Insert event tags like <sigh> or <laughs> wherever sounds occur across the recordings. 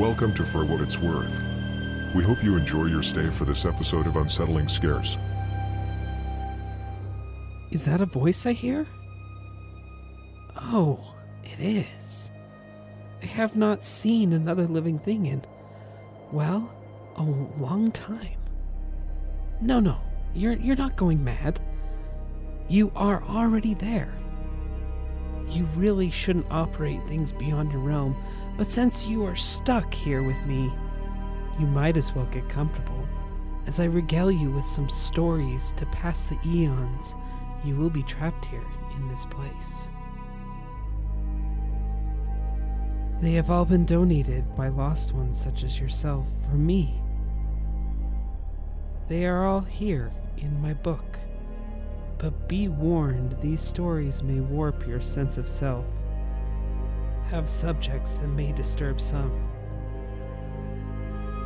Welcome to For What It's Worth. We hope you enjoy your stay for this episode of Unsettling Scares. Is that a voice I hear? Oh, it is. I have not seen another living thing in, well, a long time. No, no, you're you're not going mad. You are already there. You really shouldn't operate things beyond your realm, but since you are stuck here with me, you might as well get comfortable. As I regale you with some stories to pass the eons, you will be trapped here in this place. They have all been donated by lost ones such as yourself for me. They are all here in my book. But be warned, these stories may warp your sense of self, have subjects that may disturb some.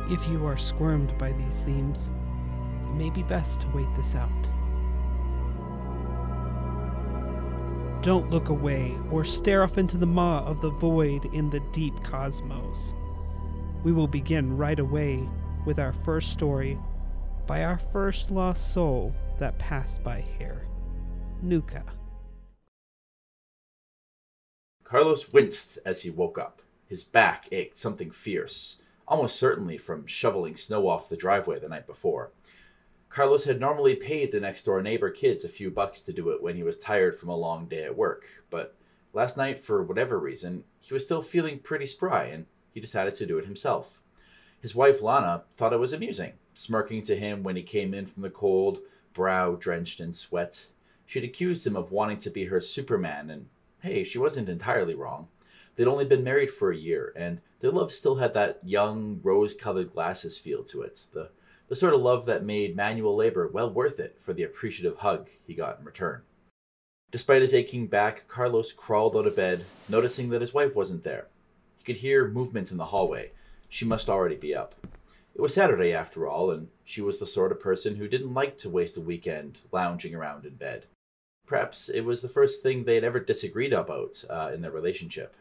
If you are squirmed by these themes, it may be best to wait this out. Don't look away or stare off into the maw of the void in the deep cosmos. We will begin right away with our first story by our first lost soul that pass by here Nuka. Carlos winced as he woke up. His back ached something fierce, almost certainly from shoveling snow off the driveway the night before. Carlos had normally paid the next door neighbor kids a few bucks to do it when he was tired from a long day at work, but last night, for whatever reason, he was still feeling pretty spry and he decided to do it himself. His wife Lana thought it was amusing, smirking to him when he came in from the cold, brow drenched in sweat. She'd accused him of wanting to be her Superman, and hey, she wasn't entirely wrong. They'd only been married for a year, and their love still had that young, rose colored glasses feel to it. The the sort of love that made manual labor well worth it for the appreciative hug he got in return. Despite his aching back, Carlos crawled out of bed, noticing that his wife wasn't there. He could hear movement in the hallway. She must already be up. It was Saturday after all, and she was the sort of person who didn't like to waste a weekend lounging around in bed. Perhaps it was the first thing they had ever disagreed about uh, in their relationship.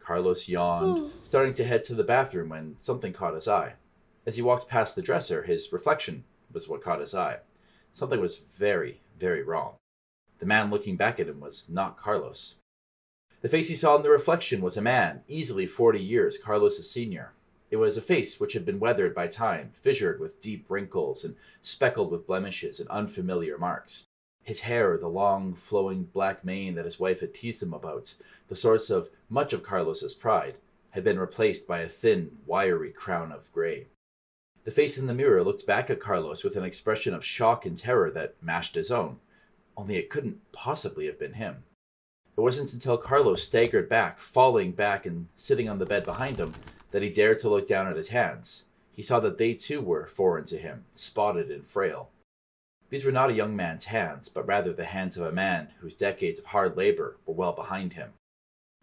Carlos yawned, starting to head to the bathroom when something caught his eye. As he walked past the dresser, his reflection was what caught his eye. Something was very, very wrong. The man looking back at him was not Carlos. The face he saw in the reflection was a man, easily forty years Carlos's senior. It was a face which had been weathered by time, fissured with deep wrinkles and speckled with blemishes and unfamiliar marks. His hair, the long, flowing black mane that his wife had teased him about, the source of much of Carlos's pride, had been replaced by a thin, wiry crown of gray. The face in the mirror looked back at Carlos with an expression of shock and terror that matched his own, only it couldn't possibly have been him. It wasn't until Carlos staggered back, falling back and sitting on the bed behind him, that he dared to look down at his hands. He saw that they too were foreign to him, spotted and frail. These were not a young man's hands, but rather the hands of a man whose decades of hard labor were well behind him.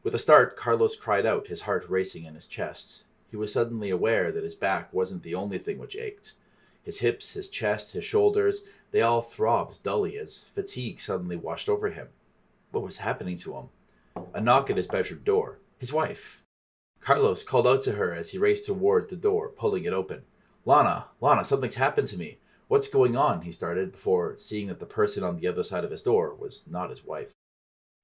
With a start, Carlos cried out, his heart racing in his chest he was suddenly aware that his back wasn't the only thing which ached. His hips, his chest, his shoulders, they all throbbed dully as fatigue suddenly washed over him. What was happening to him? A knock at his bedroom door. His wife. Carlos called out to her as he raced toward the door, pulling it open. Lana, Lana, something's happened to me. What's going on? he started, before seeing that the person on the other side of his door was not his wife.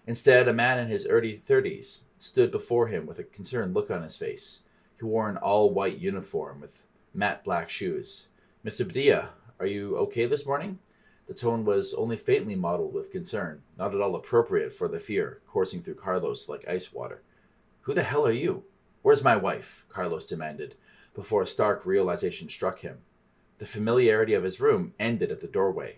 Instead, a man in his early thirties stood before him with a concerned look on his face. He wore an all white uniform with matte black shoes. Mr. Padilla, are you okay this morning? The tone was only faintly mottled with concern, not at all appropriate for the fear coursing through Carlos like ice water. Who the hell are you? Where's my wife? Carlos demanded, before a stark realization struck him. The familiarity of his room ended at the doorway.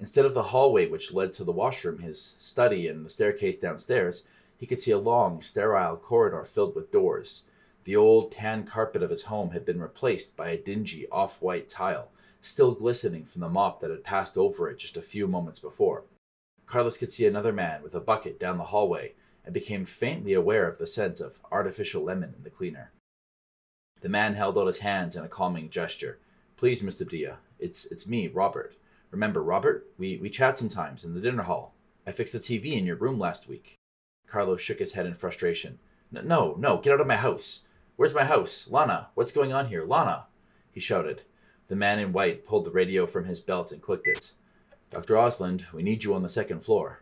Instead of the hallway which led to the washroom, his study, and the staircase downstairs, he could see a long, sterile corridor filled with doors. The old tan carpet of his home had been replaced by a dingy off white tile, still glistening from the mop that had passed over it just a few moments before. Carlos could see another man with a bucket down the hallway and became faintly aware of the scent of artificial lemon in the cleaner. The man held out his hands in a calming gesture. Please, Mr. Dia, it's it's me, Robert. Remember, Robert? We we chat sometimes in the dinner hall. I fixed the TV in your room last week. Carlos shook his head in frustration. No, no, get out of my house. Where's my house? Lana, what's going on here? Lana! He shouted. The man in white pulled the radio from his belt and clicked it. Dr. Osland, we need you on the second floor.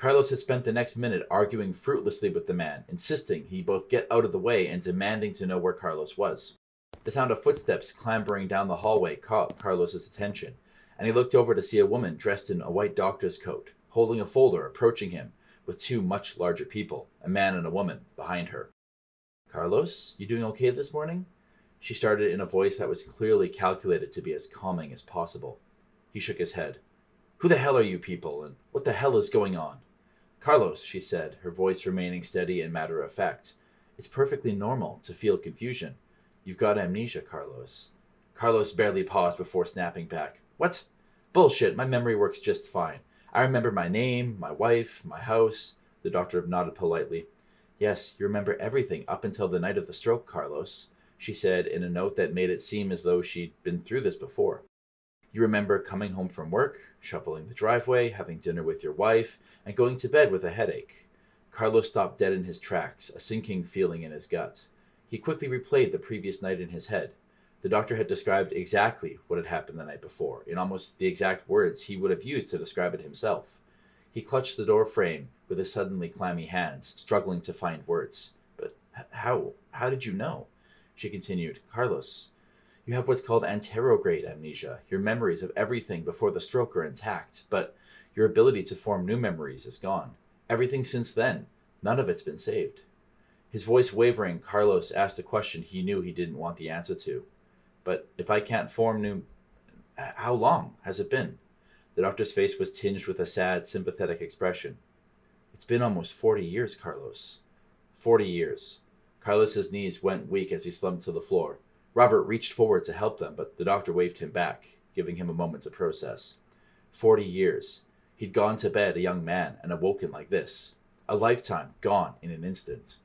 Carlos had spent the next minute arguing fruitlessly with the man, insisting he both get out of the way and demanding to know where Carlos was. The sound of footsteps clambering down the hallway caught Carlos's attention, and he looked over to see a woman dressed in a white doctor's coat, holding a folder, approaching him, with two much larger people, a man and a woman, behind her. Carlos, you doing okay this morning? She started in a voice that was clearly calculated to be as calming as possible. He shook his head. Who the hell are you people, and what the hell is going on? Carlos, she said, her voice remaining steady and matter of fact, it's perfectly normal to feel confusion. You've got amnesia, Carlos. Carlos barely paused before snapping back. What? Bullshit, my memory works just fine. I remember my name, my wife, my house. The doctor nodded politely. Yes, you remember everything up until the night of the stroke, Carlos, she said in a note that made it seem as though she'd been through this before. You remember coming home from work, shoveling the driveway, having dinner with your wife, and going to bed with a headache. Carlos stopped dead in his tracks, a sinking feeling in his gut. He quickly replayed the previous night in his head. The doctor had described exactly what had happened the night before, in almost the exact words he would have used to describe it himself. He clutched the door frame with his suddenly clammy hands, struggling to find words. But how? How did you know? She continued. Carlos, you have what's called anterograde amnesia. Your memories of everything before the stroke are intact, but your ability to form new memories is gone. Everything since then, none of it's been saved. His voice wavering, Carlos asked a question he knew he didn't want the answer to. But if I can't form new. How long has it been? The doctor's face was tinged with a sad, sympathetic expression. It's been almost 40 years, Carlos. 40 years. Carlos's knees went weak as he slumped to the floor. Robert reached forward to help them, but the doctor waved him back, giving him a moment to process. Forty years. He'd gone to bed a young man and awoken like this. A lifetime gone in an instant.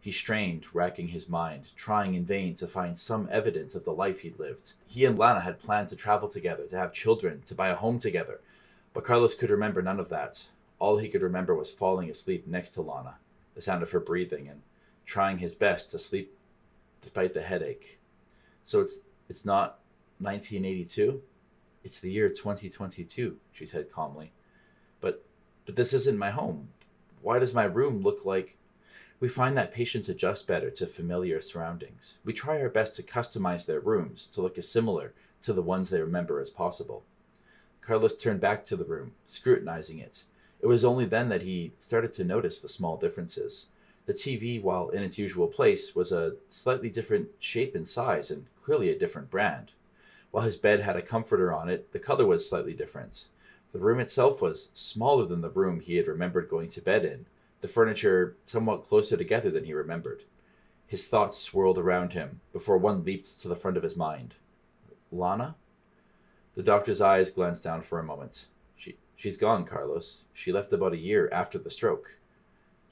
He strained, racking his mind, trying in vain to find some evidence of the life he'd lived. He and Lana had planned to travel together, to have children, to buy a home together. But Carlos could remember none of that. All he could remember was falling asleep next to Lana, the sound of her breathing, and trying his best to sleep despite the headache. So it's it's not 1982. It's the year 2022, she said calmly. But but this isn't my home. Why does my room look like we find that patients adjust better to familiar surroundings. We try our best to customize their rooms to look as similar to the ones they remember as possible. Carlos turned back to the room, scrutinizing it. It was only then that he started to notice the small differences. The TV, while in its usual place, was a slightly different shape and size, and clearly a different brand. While his bed had a comforter on it, the color was slightly different. The room itself was smaller than the room he had remembered going to bed in, the furniture somewhat closer together than he remembered. His thoughts swirled around him before one leaped to the front of his mind. Lana? The doctor's eyes glanced down for a moment. She, she's gone, Carlos. She left about a year after the stroke.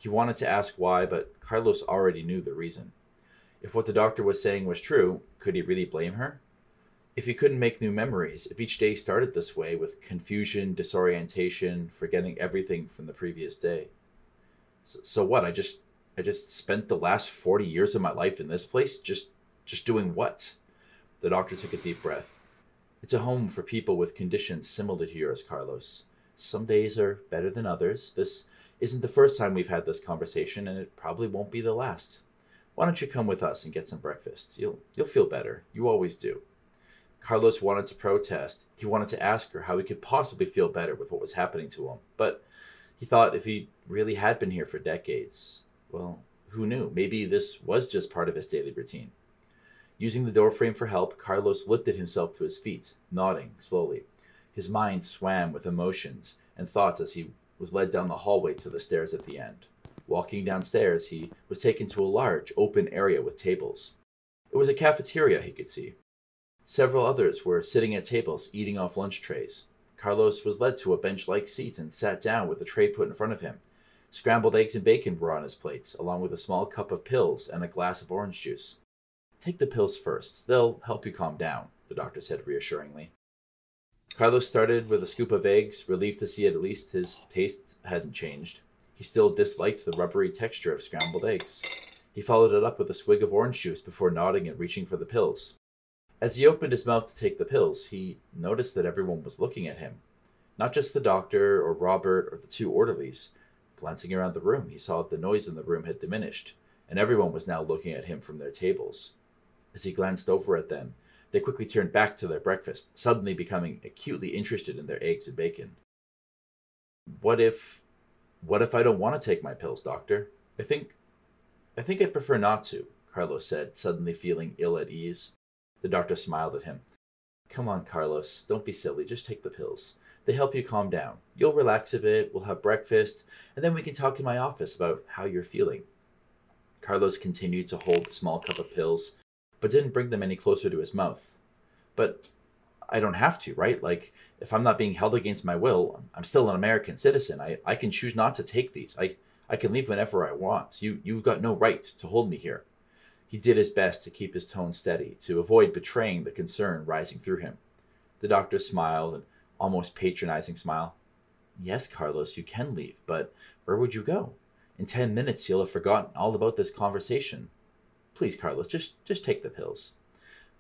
He wanted to ask why, but Carlos already knew the reason. If what the doctor was saying was true, could he really blame her? If he couldn't make new memories, if each day started this way with confusion, disorientation, forgetting everything from the previous day. So, so what? I just I just spent the last 40 years of my life in this place just just doing what? The doctor took a deep breath. It's a home for people with conditions similar to yours, Carlos. Some days are better than others. This isn't the first time we've had this conversation, and it probably won't be the last. Why don't you come with us and get some breakfast? You'll you'll feel better. You always do. Carlos wanted to protest. He wanted to ask her how he could possibly feel better with what was happening to him. But he thought if he really had been here for decades, well, who knew? Maybe this was just part of his daily routine. Using the doorframe for help, Carlos lifted himself to his feet, nodding slowly. His mind swam with emotions and thoughts as he was led down the hallway to the stairs at the end. Walking downstairs, he was taken to a large, open area with tables. It was a cafeteria, he could see. Several others were sitting at tables, eating off lunch trays. Carlos was led to a bench like seat and sat down with a tray put in front of him. Scrambled eggs and bacon were on his plates, along with a small cup of pills and a glass of orange juice. Take the pills first. They'll help you calm down, the doctor said reassuringly. Carlos started with a scoop of eggs, relieved to see at least his taste hadn't changed. He still disliked the rubbery texture of scrambled eggs. He followed it up with a swig of orange juice before nodding and reaching for the pills. As he opened his mouth to take the pills, he noticed that everyone was looking at him. Not just the doctor or Robert or the two orderlies. Glancing around the room, he saw that the noise in the room had diminished, and everyone was now looking at him from their tables. As he glanced over at them, they quickly turned back to their breakfast, suddenly becoming acutely interested in their eggs and bacon. What if what if I don't want to take my pills, doctor? I think I think I'd prefer not to, Carlos said, suddenly feeling ill at ease. The doctor smiled at him. Come on, Carlos, don't be silly, just take the pills. They help you calm down. You'll relax a bit, we'll have breakfast, and then we can talk in my office about how you're feeling. Carlos continued to hold the small cup of pills, but didn't bring them any closer to his mouth. But I don't have to, right? Like, if I'm not being held against my will, I'm still an American citizen. I, I can choose not to take these. I, I can leave whenever I want. You, you've got no right to hold me here. He did his best to keep his tone steady, to avoid betraying the concern rising through him. The doctor smiled, an almost patronizing smile. Yes, Carlos, you can leave, but where would you go? In ten minutes you'll have forgotten all about this conversation. Please, Carlos, just just take the pills.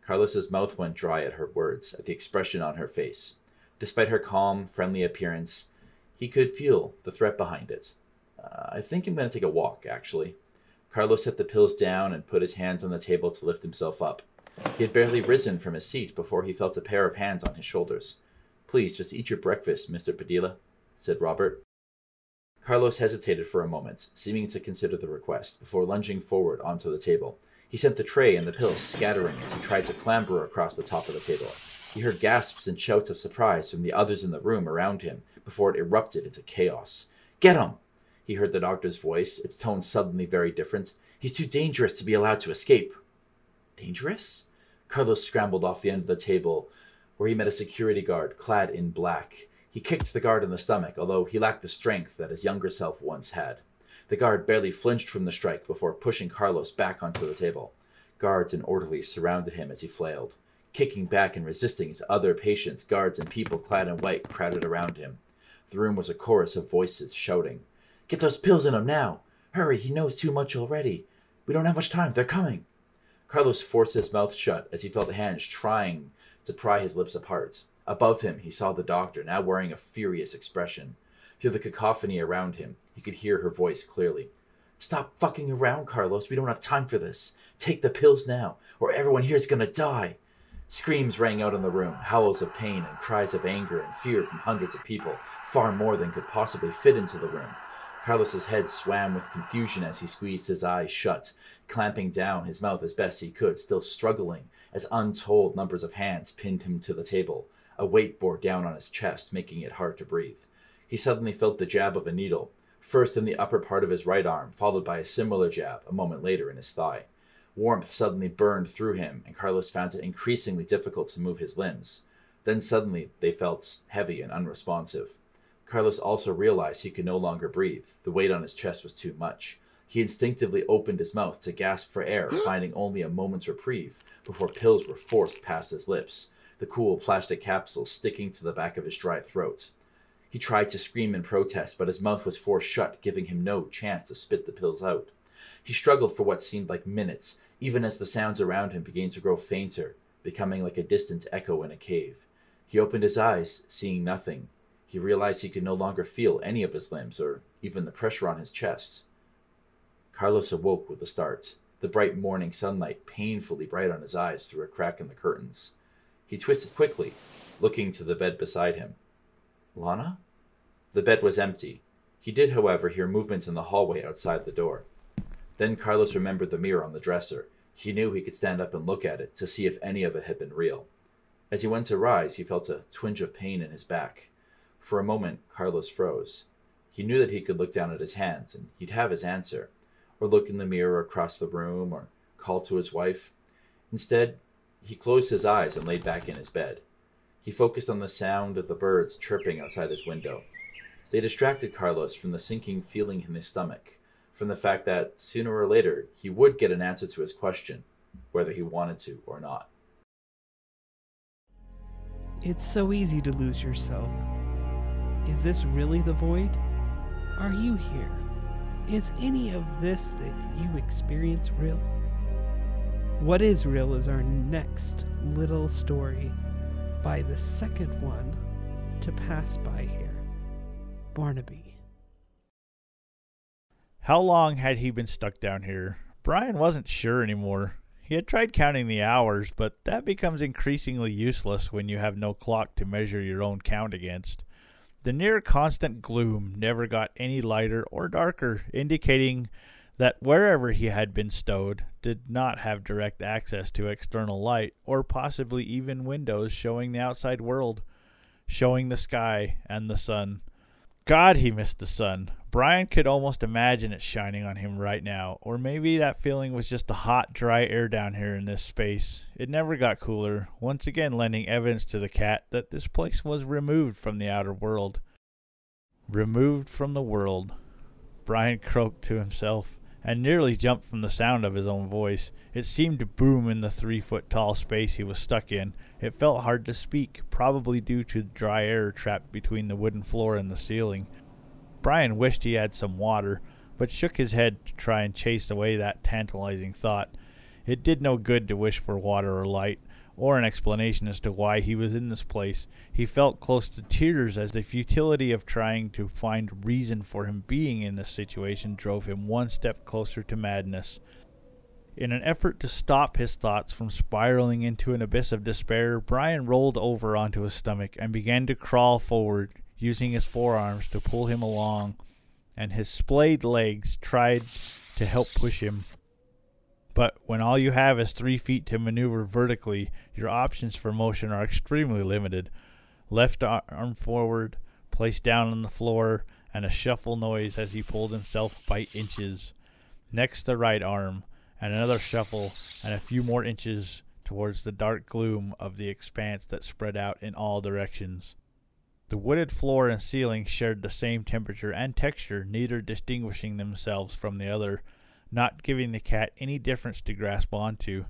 Carlos's mouth went dry at her words, at the expression on her face. Despite her calm, friendly appearance, he could feel the threat behind it. Uh, I think I'm going to take a walk, actually. Carlos set the pills down and put his hands on the table to lift himself up. He had barely risen from his seat before he felt a pair of hands on his shoulders. Please, just eat your breakfast, Mr. Padilla, said Robert. Carlos hesitated for a moment, seeming to consider the request, before lunging forward onto the table. He sent the tray and the pills scattering as he tried to clamber across the top of the table. He heard gasps and shouts of surprise from the others in the room around him before it erupted into chaos. Get him! He heard the doctor's voice, its tone suddenly very different. He's too dangerous to be allowed to escape. Dangerous? Carlos scrambled off the end of the table, where he met a security guard clad in black. He kicked the guard in the stomach, although he lacked the strength that his younger self once had. The guard barely flinched from the strike before pushing Carlos back onto the table. Guards and orderlies surrounded him as he flailed. Kicking back and resisting as other patients, guards, and people clad in white crowded around him. The room was a chorus of voices shouting. Get those pills in him now! Hurry, he knows too much already. We don't have much time, they're coming. Carlos forced his mouth shut as he felt hands trying to pry his lips apart. Above him, he saw the doctor, now wearing a furious expression. Through the cacophony around him, he could hear her voice clearly. Stop fucking around, Carlos. We don't have time for this. Take the pills now, or everyone here's gonna die. Screams rang out in the room, howls of pain and cries of anger and fear from hundreds of people, far more than could possibly fit into the room. Carlos's head swam with confusion as he squeezed his eyes shut, clamping down his mouth as best he could, still struggling as untold numbers of hands pinned him to the table. A weight bore down on his chest, making it hard to breathe. He suddenly felt the jab of a needle, first in the upper part of his right arm, followed by a similar jab a moment later in his thigh. Warmth suddenly burned through him, and Carlos found it increasingly difficult to move his limbs. Then suddenly they felt heavy and unresponsive. Carlos also realized he could no longer breathe. The weight on his chest was too much. He instinctively opened his mouth to gasp for air, <gasps> finding only a moment's reprieve before pills were forced past his lips, the cool plastic capsules sticking to the back of his dry throat. He tried to scream in protest, but his mouth was forced shut, giving him no chance to spit the pills out. He struggled for what seemed like minutes, even as the sounds around him began to grow fainter, becoming like a distant echo in a cave. He opened his eyes, seeing nothing, he realized he could no longer feel any of his limbs or even the pressure on his chest. Carlos awoke with a start, the bright morning sunlight painfully bright on his eyes through a crack in the curtains. He twisted quickly, looking to the bed beside him. Lana? The bed was empty. He did, however, hear movement in the hallway outside the door. Then Carlos remembered the mirror on the dresser. He knew he could stand up and look at it to see if any of it had been real. As he went to rise, he felt a twinge of pain in his back. For a moment, Carlos froze. He knew that he could look down at his hands and he'd have his answer, or look in the mirror across the room, or call to his wife. Instead, he closed his eyes and laid back in his bed. He focused on the sound of the birds chirping outside his window. They distracted Carlos from the sinking feeling in his stomach, from the fact that sooner or later he would get an answer to his question, whether he wanted to or not. It's so easy to lose yourself. Is this really the void? Are you here? is any of this that you experience real? What is real is our next little story by the second one to pass by here Barnaby. How long had he been stuck down here? Brian wasn't sure anymore. He had tried counting the hours, but that becomes increasingly useless when you have no clock to measure your own count against. The near constant gloom never got any lighter or darker, indicating that wherever he had been stowed did not have direct access to external light, or possibly even windows showing the outside world, showing the sky and the sun. God, he missed the sun. Brian could almost imagine it shining on him right now, or maybe that feeling was just the hot, dry air down here in this space. It never got cooler, once again lending evidence to the cat that this place was removed from the outer world. Removed from the world. Brian croaked to himself and nearly jumped from the sound of his own voice. It seemed to boom in the three foot tall space he was stuck in. It felt hard to speak, probably due to the dry air trapped between the wooden floor and the ceiling. Brian wished he had some water, but shook his head to try and chase away that tantalizing thought. It did no good to wish for water or light or an explanation as to why he was in this place. He felt close to tears as the futility of trying to find reason for him being in this situation drove him one step closer to madness. In an effort to stop his thoughts from spiraling into an abyss of despair, Brian rolled over onto his stomach and began to crawl forward, using his forearms to pull him along, and his splayed legs tried to help push him. But when all you have is three feet to maneuver vertically, your options for motion are extremely limited. Left arm forward, placed down on the floor, and a shuffle noise as he pulled himself by inches. Next, the right arm, and another shuffle, and a few more inches towards the dark gloom of the expanse that spread out in all directions. The wooded floor and ceiling shared the same temperature and texture, neither distinguishing themselves from the other not giving the cat any difference to grasp onto.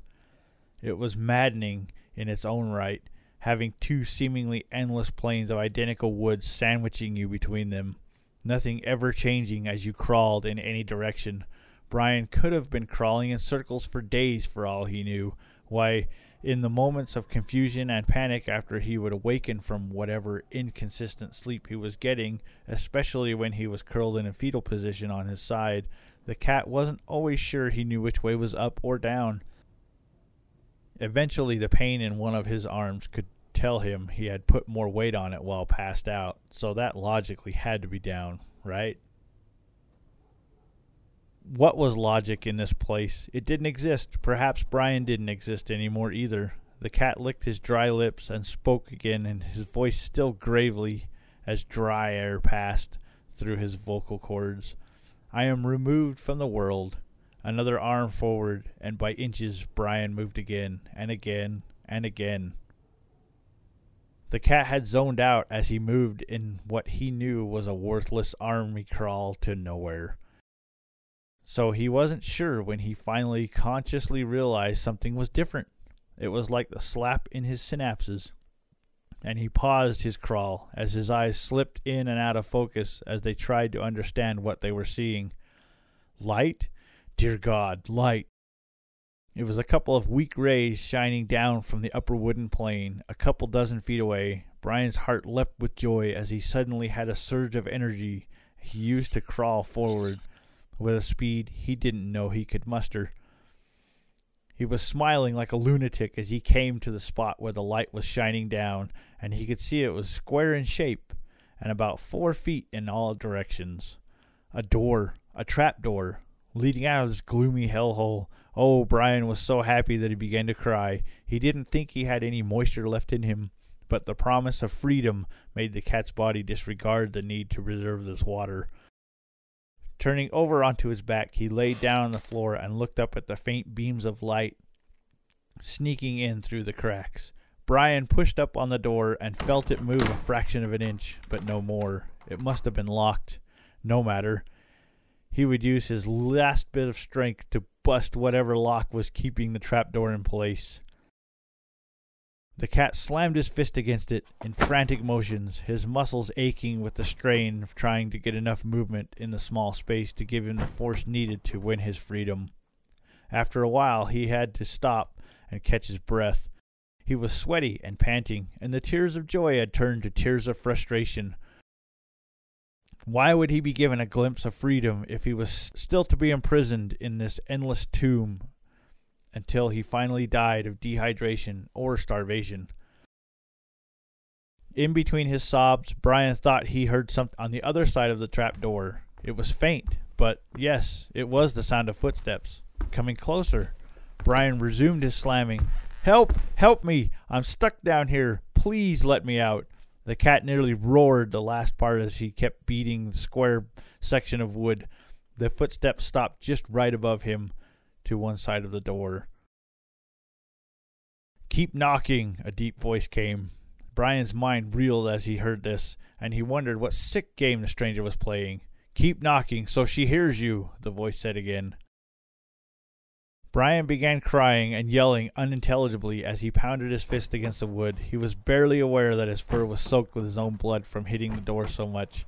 It was maddening in its own right, having two seemingly endless plains of identical woods sandwiching you between them, nothing ever changing as you crawled in any direction. Brian could have been crawling in circles for days for all he knew. Why, in the moments of confusion and panic after he would awaken from whatever inconsistent sleep he was getting, especially when he was curled in a fetal position on his side, the cat wasn't always sure he knew which way was up or down. Eventually, the pain in one of his arms could tell him he had put more weight on it while passed out, so that logically had to be down, right? What was logic in this place? It didn't exist. Perhaps Brian didn't exist anymore either. The cat licked his dry lips and spoke again, and his voice still gravely as dry air passed through his vocal cords. I am removed from the world. Another arm forward, and by inches Brian moved again, and again, and again. The cat had zoned out as he moved in what he knew was a worthless army crawl to nowhere. So he wasn't sure when he finally consciously realized something was different. It was like the slap in his synapses and he paused his crawl as his eyes slipped in and out of focus as they tried to understand what they were seeing. Light? Dear God, light! It was a couple of weak rays shining down from the upper wooden plane, a couple dozen feet away. Brian's heart leapt with joy as he suddenly had a surge of energy he used to crawl forward with a speed he didn't know he could muster. He was smiling like a lunatic as he came to the spot where the light was shining down, and he could see it was square in shape and about four feet in all directions. A door, a trap door, leading out of this gloomy hellhole. Oh, Brian was so happy that he began to cry. He didn't think he had any moisture left in him, but the promise of freedom made the cat's body disregard the need to reserve this water. Turning over onto his back, he lay down on the floor and looked up at the faint beams of light sneaking in through the cracks. Brian pushed up on the door and felt it move a fraction of an inch, but no more. It must have been locked. No matter. He would use his last bit of strength to bust whatever lock was keeping the trapdoor in place. The cat slammed his fist against it in frantic motions, his muscles aching with the strain of trying to get enough movement in the small space to give him the force needed to win his freedom. After a while, he had to stop and catch his breath. He was sweaty and panting, and the tears of joy had turned to tears of frustration. Why would he be given a glimpse of freedom if he was still to be imprisoned in this endless tomb until he finally died of dehydration or starvation? In between his sobs, Brian thought he heard something on the other side of the trap door. It was faint, but yes, it was the sound of footsteps coming closer. Brian resumed his slamming. Help! Help me! I'm stuck down here. Please let me out. The cat nearly roared the last part as he kept beating the square section of wood. The footsteps stopped just right above him to one side of the door. Keep knocking, a deep voice came. Brian's mind reeled as he heard this, and he wondered what sick game the stranger was playing. Keep knocking so she hears you, the voice said again. Brian began crying and yelling unintelligibly as he pounded his fist against the wood. He was barely aware that his fur was soaked with his own blood from hitting the door so much.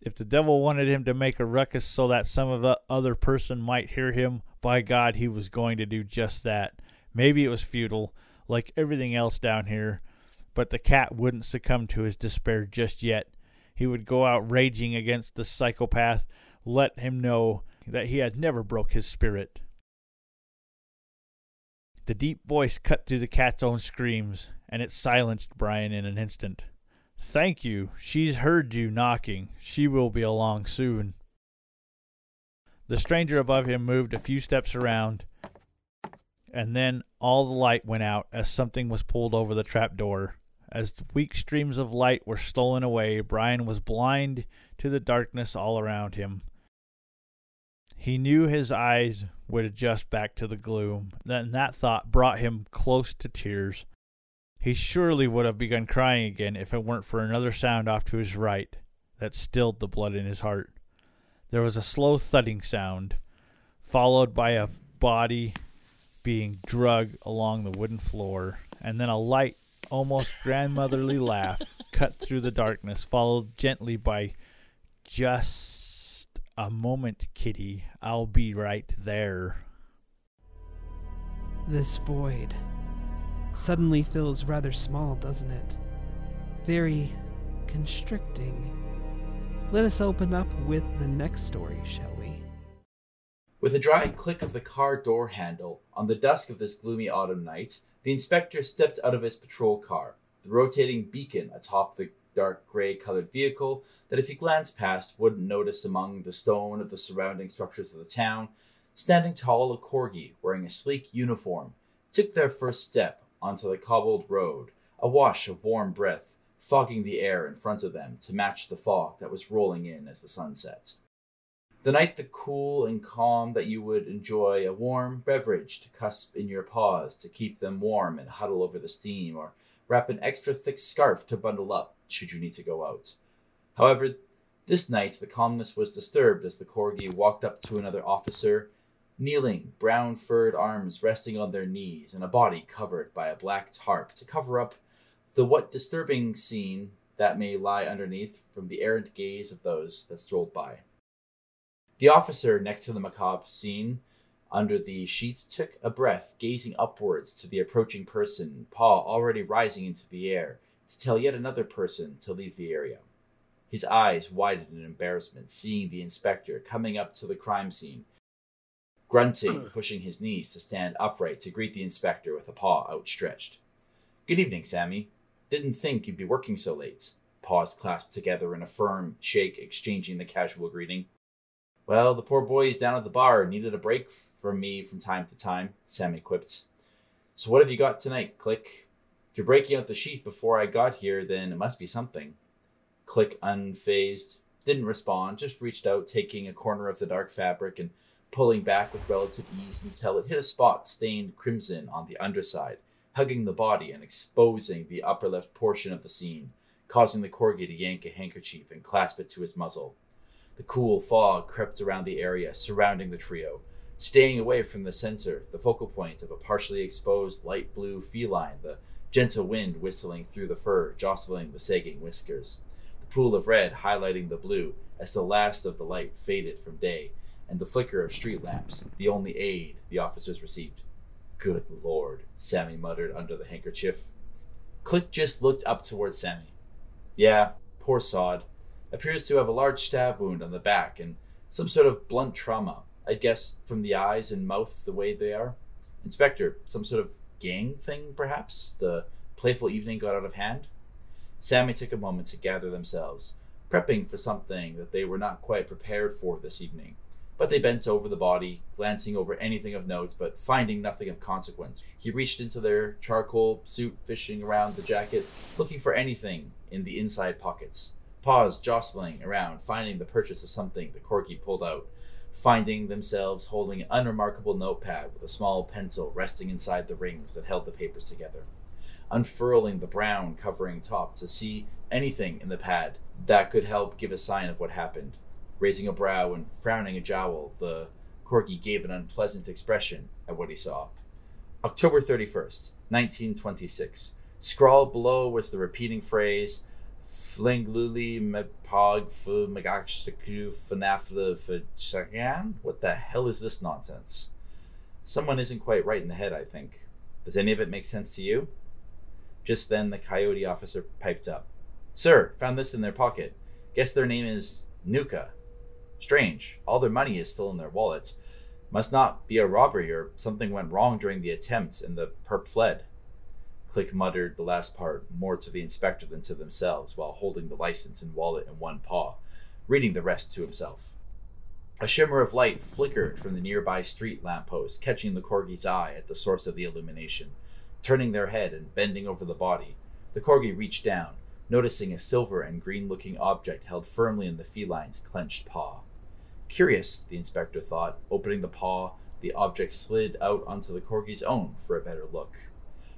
If the devil wanted him to make a ruckus so that some other person might hear him, by God, he was going to do just that. Maybe it was futile, like everything else down here, but the cat wouldn't succumb to his despair just yet. He would go out raging against the psychopath, let him know that he had never broke his spirit. The deep voice cut through the cat's own screams, and it silenced Brian in an instant. Thank you. She's heard you knocking. She will be along soon. The stranger above him moved a few steps around, and then all the light went out as something was pulled over the trap door. As the weak streams of light were stolen away, Brian was blind to the darkness all around him. He knew his eyes would adjust back to the gloom, and that thought brought him close to tears. He surely would have begun crying again if it weren't for another sound off to his right that stilled the blood in his heart. There was a slow thudding sound, followed by a body being dragged along the wooden floor, and then a light, almost grandmotherly <laughs> laugh cut through the darkness, followed gently by just a moment, Kitty. I'll be right there. This void suddenly feels rather small, doesn't it? Very constricting. Let us open up with the next story, shall we? With a dry click of the car door handle on the dusk of this gloomy autumn night, the inspector stepped out of his patrol car, the rotating beacon atop the dark gray colored vehicle that if he glanced past wouldn't notice among the stone of the surrounding structures of the town, standing tall a corgi wearing a sleek uniform, took their first step onto the cobbled road, a wash of warm breath fogging the air in front of them to match the fog that was rolling in as the sun set. The night the cool and calm that you would enjoy a warm beverage to cusp in your paws to keep them warm and huddle over the steam, or wrap an extra thick scarf to bundle up should you need to go out. However, this night the calmness was disturbed as the corgi walked up to another officer, kneeling, brown furred arms resting on their knees, and a body covered by a black tarp to cover up the what disturbing scene that may lie underneath from the errant gaze of those that strolled by. The officer next to the macabre scene under the sheet took a breath, gazing upwards to the approaching person, paw already rising into the air, to tell yet another person to leave the area. His eyes widened in embarrassment, seeing the inspector coming up to the crime scene, grunting, <clears throat> pushing his knees to stand upright to greet the inspector with a paw outstretched. Good evening, Sammy. Didn't think you'd be working so late. Paws clasped together in a firm shake, exchanging the casual greeting. Well, the poor boys down at the bar needed a break from me from time to time, Sammy quipped. So what have you got tonight, Click? If you're breaking out the sheet before I got here, then it must be something. Click unfazed, didn't respond, just reached out, taking a corner of the dark fabric and pulling back with relative ease until it hit a spot stained crimson on the underside, hugging the body and exposing the upper left portion of the scene, causing the corgi to yank a handkerchief and clasp it to his muzzle. The cool fog crept around the area surrounding the trio, staying away from the center, the focal point of a partially exposed light blue feline, the gentle wind whistling through the fur, jostling the sagging whiskers, the pool of red highlighting the blue as the last of the light faded from day, and the flicker of street lamps, the only aid the officers received. Good Lord, Sammy muttered under the handkerchief. Click just looked up towards Sammy. Yeah, poor sod. Appears to have a large stab wound on the back and some sort of blunt trauma. I'd guess from the eyes and mouth the way they are. Inspector, some sort of gang thing, perhaps? The playful evening got out of hand? Sammy took a moment to gather themselves, prepping for something that they were not quite prepared for this evening. But they bent over the body, glancing over anything of note, but finding nothing of consequence. He reached into their charcoal suit, fishing around the jacket, looking for anything in the inside pockets. Paused, jostling around, finding the purchase of something the corgi pulled out, finding themselves holding an unremarkable notepad with a small pencil resting inside the rings that held the papers together. Unfurling the brown covering top to see anything in the pad that could help give a sign of what happened. Raising a brow and frowning a jowl, the corgi gave an unpleasant expression at what he saw. October 31st, 1926. Scrawled below was the repeating phrase, Flingluli mepog fu magakshtaku fanafla fachagan? What the hell is this nonsense? Someone isn't quite right in the head, I think. Does any of it make sense to you? Just then the coyote officer piped up. Sir, found this in their pocket. Guess their name is Nuka. Strange. All their money is still in their wallets. Must not be a robbery or something went wrong during the attempt and the perp fled. Click muttered the last part more to the inspector than to themselves while holding the license and wallet in one paw, reading the rest to himself. A shimmer of light flickered from the nearby street lamppost, catching the corgi's eye at the source of the illumination. Turning their head and bending over the body, the corgi reached down, noticing a silver and green looking object held firmly in the feline's clenched paw. Curious, the inspector thought. Opening the paw, the object slid out onto the corgi's own for a better look.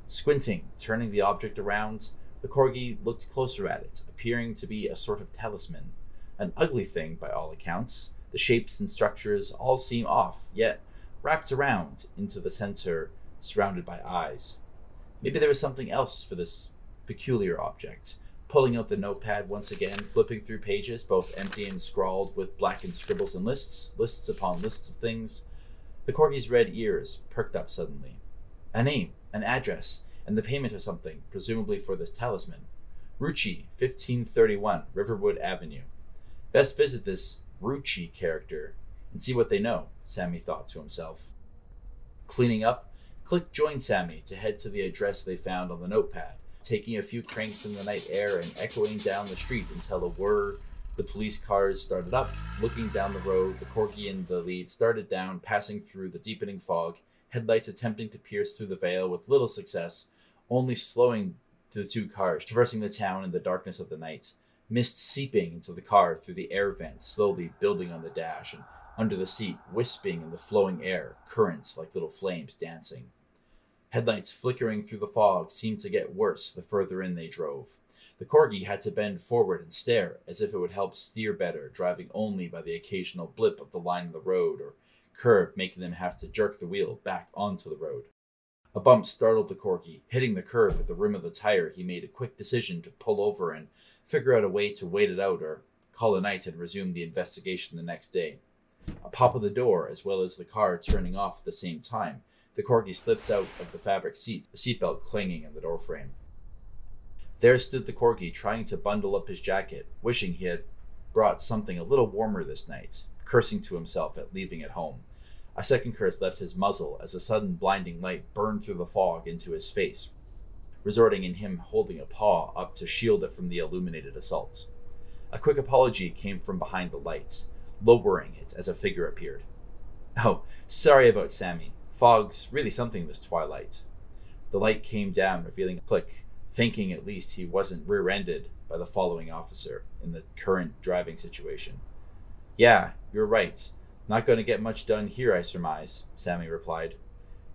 Squinting, turning the object around, the corgi looked closer at it, appearing to be a sort of talisman. An ugly thing, by all accounts. The shapes and structures all seem off, yet wrapped around into the center, surrounded by eyes. Maybe there was something else for this peculiar object, pulling out the notepad once again, flipping through pages, both empty and scrawled with blackened scribbles and lists, lists upon lists of things. The corgi's red ears perked up suddenly. A name, an address, and the payment of something, presumably for this talisman. Rucci, 1531, Riverwood Avenue. Best visit this Rucci character and see what they know, Sammy thought to himself. Cleaning up, Click joined Sammy to head to the address they found on the notepad taking a few cranks in the night air and echoing down the street until a whir the police cars started up. Looking down the road, the corgi in the lead started down, passing through the deepening fog, headlights attempting to pierce through the veil with little success, only slowing to the two cars, traversing the town in the darkness of the night. Mist seeping into the car through the air vents, slowly building on the dash, and under the seat, wisping in the flowing air, currents like little flames dancing. Headlights flickering through the fog seemed to get worse the further in they drove. The corgi had to bend forward and stare as if it would help steer better, driving only by the occasional blip of the line of the road or curb making them have to jerk the wheel back onto the road. A bump startled the corgi. Hitting the curb at the rim of the tire, he made a quick decision to pull over and figure out a way to wait it out or call a night and resume the investigation the next day. A pop of the door, as well as the car turning off at the same time, the corgi slipped out of the fabric seat, the seatbelt clanging in the doorframe. There stood the corgi, trying to bundle up his jacket, wishing he had brought something a little warmer this night, cursing to himself at leaving it home. A second curse left his muzzle as a sudden blinding light burned through the fog into his face, resorting in him holding a paw up to shield it from the illuminated assault. A quick apology came from behind the light, lowering it as a figure appeared. Oh, sorry about Sammy. Fog's really something this twilight. The light came down, revealing click, thinking at least he wasn't rear ended by the following officer in the current driving situation. Yeah, you're right. Not going to get much done here, I surmise, Sammy replied.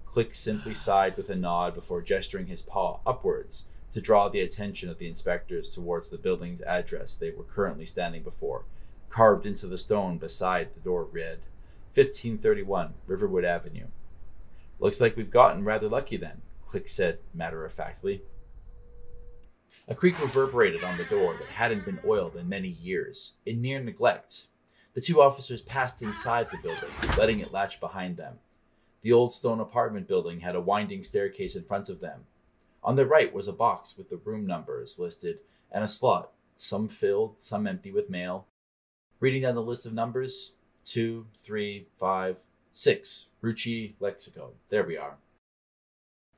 Click simply sighed with a nod before gesturing his paw upwards to draw the attention of the inspectors towards the building's address they were currently standing before. Carved into the stone beside the door read 1531 Riverwood Avenue. Looks like we've gotten rather lucky then, Click said matter of factly. A creak reverberated on the door that hadn't been oiled in many years, in near neglect. The two officers passed inside the building, letting it latch behind them. The old stone apartment building had a winding staircase in front of them. On the right was a box with the room numbers listed and a slot, some filled, some empty with mail. Reading down the list of numbers two, three, five, six. Rucci Lexico. There we are.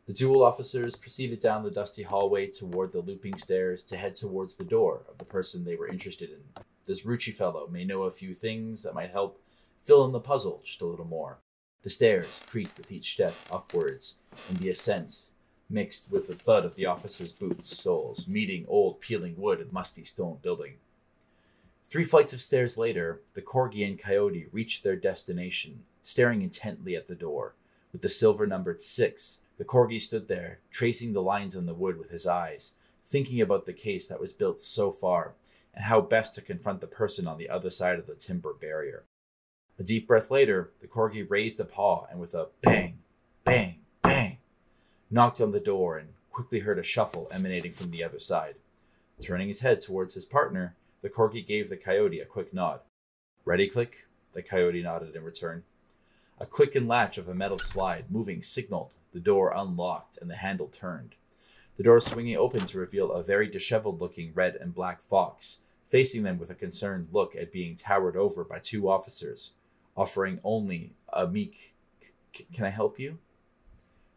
The dual officers proceeded down the dusty hallway toward the looping stairs to head towards the door of the person they were interested in. This Rucci fellow may know a few things that might help fill in the puzzle just a little more. The stairs creaked with each step upwards, and the ascent mixed with the thud of the officers' boots soles meeting old peeling wood and musty stone building. Three flights of stairs later, the Corgi and Coyote reached their destination, staring intently at the door. With the silver numbered six, the Corgi stood there, tracing the lines on the wood with his eyes, thinking about the case that was built so far, and how best to confront the person on the other side of the timber barrier. A deep breath later, the Corgi raised a paw and with a bang, bang, bang, knocked on the door and quickly heard a shuffle emanating from the other side. Turning his head towards his partner, the Corgi gave the Coyote a quick nod. Ready, Click? The Coyote nodded in return. A click and latch of a metal slide moving signaled the door unlocked and the handle turned. The door swinging open to reveal a very disheveled looking red and black fox, facing them with a concerned look at being towered over by two officers, offering only a meek, Can I help you?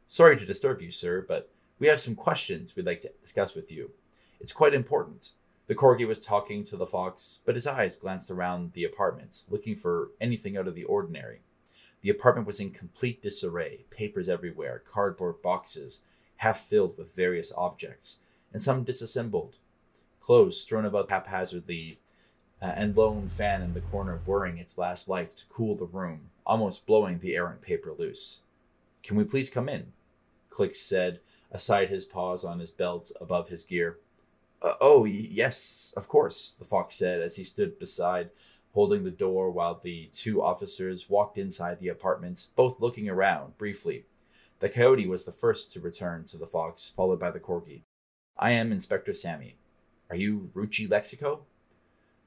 Sorry to disturb you, sir, but we have some questions we'd like to discuss with you. It's quite important. The corgi was talking to the fox, but his eyes glanced around the apartment, looking for anything out of the ordinary. The apartment was in complete disarray papers everywhere, cardboard boxes, half filled with various objects, and some disassembled, clothes strewn about haphazardly, uh, and lone fan in the corner whirring its last life to cool the room, almost blowing the errant paper loose. Can we please come in? Click said, aside his paws on his belt above his gear. Uh, oh, yes, of course, the fox said as he stood beside, holding the door while the two officers walked inside the apartment, both looking around briefly. The coyote was the first to return to the fox, followed by the corgi. I am Inspector Sammy. Are you Rucci Lexico?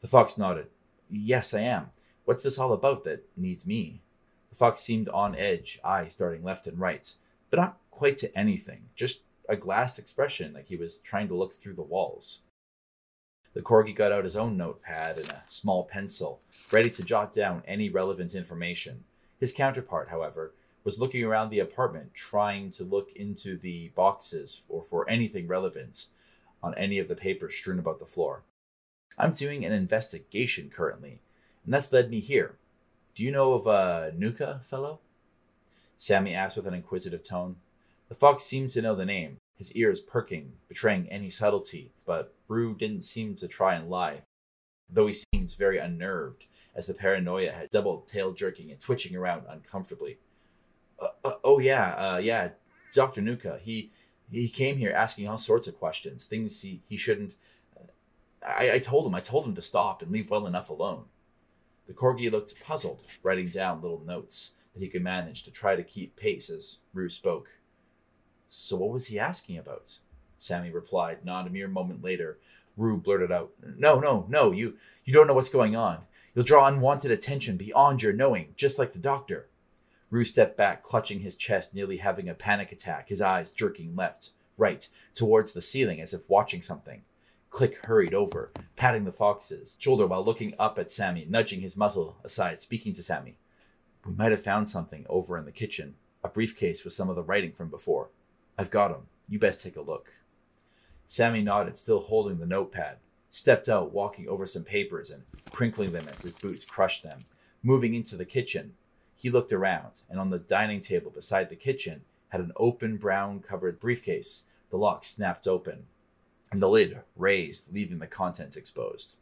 The fox nodded. Yes, I am. What's this all about that needs me? The fox seemed on edge, eyes darting left and right, but not quite to anything, just a glassed expression like he was trying to look through the walls. The corgi got out his own notepad and a small pencil, ready to jot down any relevant information. His counterpart, however, was looking around the apartment, trying to look into the boxes or for anything relevant on any of the papers strewn about the floor. I'm doing an investigation currently, and that's led me here. Do you know of a Nuka fellow? Sammy asked with an inquisitive tone. The fox seemed to know the name, his ears perking, betraying any subtlety, but Rue didn't seem to try and lie, though he seemed very unnerved as the paranoia had doubled tail jerking and twitching around uncomfortably. Uh, uh, oh yeah, uh, yeah, Doctor Nuka. He he came here asking all sorts of questions, things he he shouldn't. I, I told him I told him to stop and leave well enough alone. The corgi looked puzzled, writing down little notes that he could manage to try to keep pace as Rue spoke. So what was he asking about? Sammy replied, not a mere moment later. Rue blurted out, No, no, no, you you don't know what's going on. You'll draw unwanted attention beyond your knowing, just like the doctor. Rue stepped back, clutching his chest, nearly having a panic attack, his eyes jerking left, right, towards the ceiling as if watching something. Click hurried over, patting the fox's shoulder while looking up at Sammy, nudging his muzzle aside, speaking to Sammy. We might have found something over in the kitchen, a briefcase with some of the writing from before. I've got him. You best take a look. Sammy nodded, still holding the notepad, stepped out, walking over some papers and crinkling them as his boots crushed them. Moving into the kitchen, he looked around, and on the dining table beside the kitchen had an open brown covered briefcase, the lock snapped open, and the lid raised, leaving the contents exposed.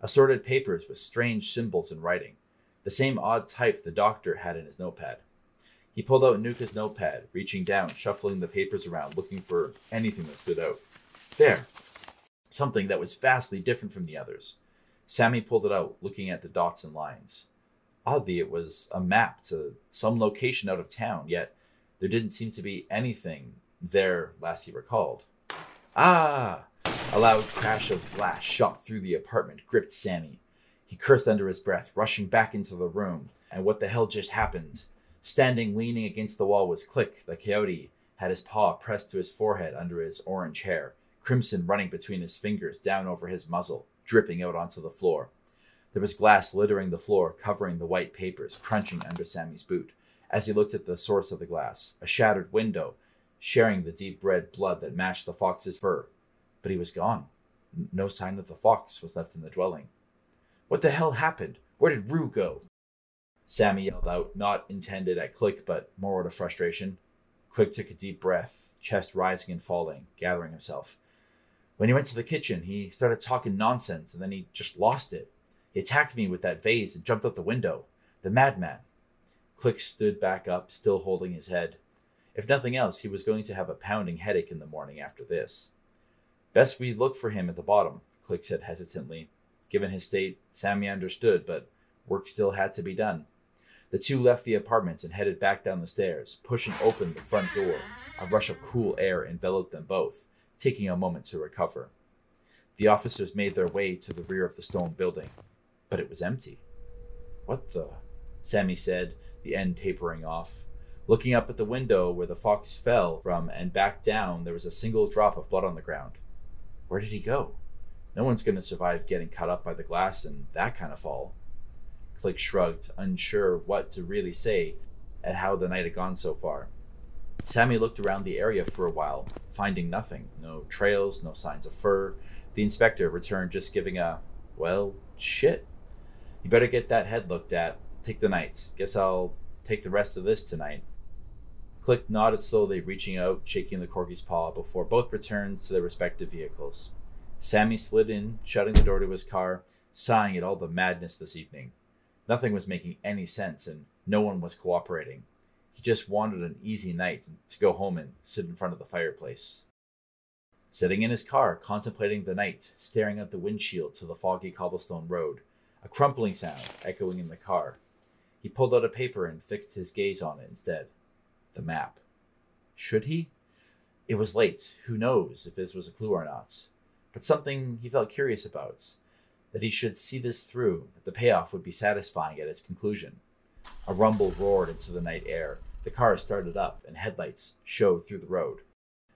Assorted papers with strange symbols and writing, the same odd type the doctor had in his notepad. He pulled out Nuka's notepad, reaching down, shuffling the papers around, looking for anything that stood out. There! Something that was vastly different from the others. Sammy pulled it out, looking at the dots and lines. Oddly, it was a map to some location out of town, yet there didn't seem to be anything there last he recalled. Ah! A loud crash of glass shot through the apartment, gripped Sammy. He cursed under his breath, rushing back into the room. And what the hell just happened? Standing leaning against the wall was Click, the coyote, had his paw pressed to his forehead under his orange hair, crimson running between his fingers down over his muzzle, dripping out onto the floor. There was glass littering the floor, covering the white papers, crunching under Sammy's boot. As he looked at the source of the glass, a shattered window, sharing the deep red blood that matched the fox's fur. But he was gone. No sign of the fox was left in the dwelling. What the hell happened? Where did Rue go? Sammy yelled out, not intended at Click, but more out of frustration. Click took a deep breath, chest rising and falling, gathering himself. When he went to the kitchen, he started talking nonsense, and then he just lost it. He attacked me with that vase and jumped out the window. The madman. Click stood back up, still holding his head. If nothing else, he was going to have a pounding headache in the morning after this. Best we look for him at the bottom, Click said hesitantly. Given his state, Sammy understood, but work still had to be done. The two left the apartment and headed back down the stairs, pushing open the front door. A rush of cool air enveloped them both, taking a moment to recover. The officers made their way to the rear of the stone building, but it was empty. What the? Sammy said, the end tapering off. Looking up at the window where the fox fell from and back down, there was a single drop of blood on the ground. Where did he go? No one's going to survive getting cut up by the glass and that kind of fall. Click shrugged, unsure what to really say at how the night had gone so far. Sammy looked around the area for a while, finding nothing no trails, no signs of fur. The inspector returned, just giving a, well, shit. You better get that head looked at. Take the nights. Guess I'll take the rest of this tonight. Click nodded slowly, reaching out, shaking the corgi's paw, before both returned to their respective vehicles. Sammy slid in, shutting the door to his car, sighing at all the madness this evening. Nothing was making any sense, and no one was cooperating. He just wanted an easy night to go home and sit in front of the fireplace. Sitting in his car, contemplating the night, staring at the windshield to the foggy cobblestone road, a crumpling sound echoing in the car. He pulled out a paper and fixed his gaze on it instead. The map. Should he? It was late. Who knows if this was a clue or not? But something he felt curious about that he should see this through, that the payoff would be satisfying at its conclusion. A rumble roared into the night air. The car started up, and headlights showed through the road.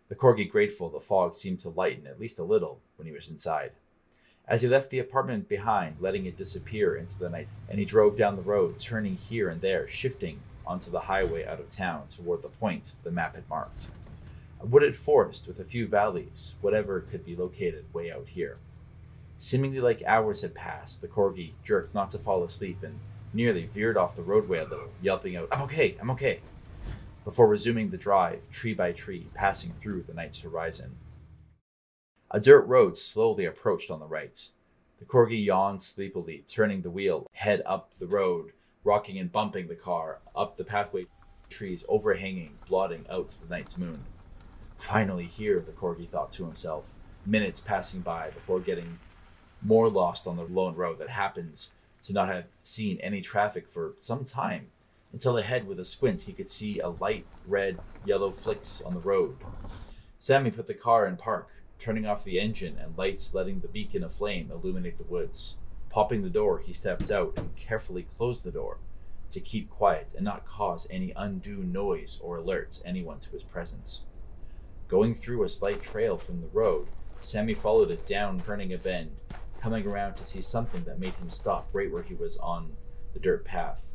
The corgi grateful the fog seemed to lighten at least a little when he was inside. As he left the apartment behind, letting it disappear into the night, and he drove down the road, turning here and there, shifting onto the highway out of town toward the point the map had marked. A wooded forest with a few valleys, whatever could be located way out here. Seemingly like hours had passed, the corgi jerked not to fall asleep and nearly veered off the roadway a little, yelping out, I'm okay, I'm okay, before resuming the drive, tree by tree, passing through the night's horizon. A dirt road slowly approached on the right. The corgi yawned sleepily, turning the wheel, head up the road, rocking and bumping the car, up the pathway, trees overhanging, blotting out the night's moon. Finally here, the corgi thought to himself, minutes passing by before getting more lost on the lone road that happens to not have seen any traffic for some time until ahead with a squint he could see a light red yellow flicks on the road. Sammy put the car in park turning off the engine and lights letting the beacon of flame illuminate the woods. Popping the door he stepped out and carefully closed the door to keep quiet and not cause any undue noise or alert anyone to his presence. Going through a slight trail from the road sammy followed it down turning a bend coming around to see something that made him stop right where he was on the dirt path.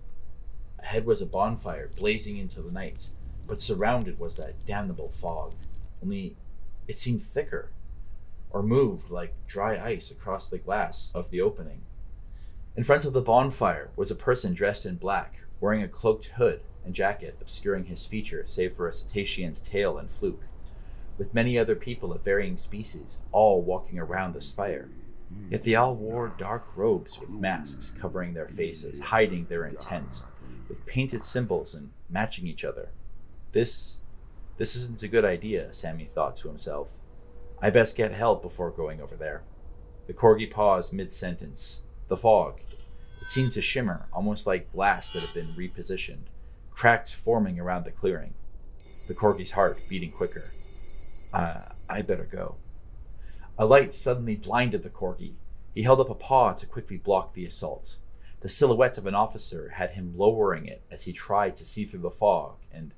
Ahead was a bonfire blazing into the night, but surrounded was that damnable fog. Only it seemed thicker, or moved like dry ice across the glass of the opening. In front of the bonfire was a person dressed in black, wearing a cloaked hood and jacket obscuring his features save for a cetacean's tail and fluke, with many other people of varying species, all walking around this fire. Yet they all wore dark robes with masks covering their faces, hiding their intent, with painted symbols and matching each other. This this isn't a good idea, Sammy thought to himself. I best get help before going over there. The corgi paused mid sentence. The fog. It seemed to shimmer, almost like glass that had been repositioned, cracks forming around the clearing. The corgi's heart beating quicker. Uh, I better go. A light suddenly blinded the corgi. He held up a paw to quickly block the assault. The silhouette of an officer had him lowering it as he tried to see through the fog, and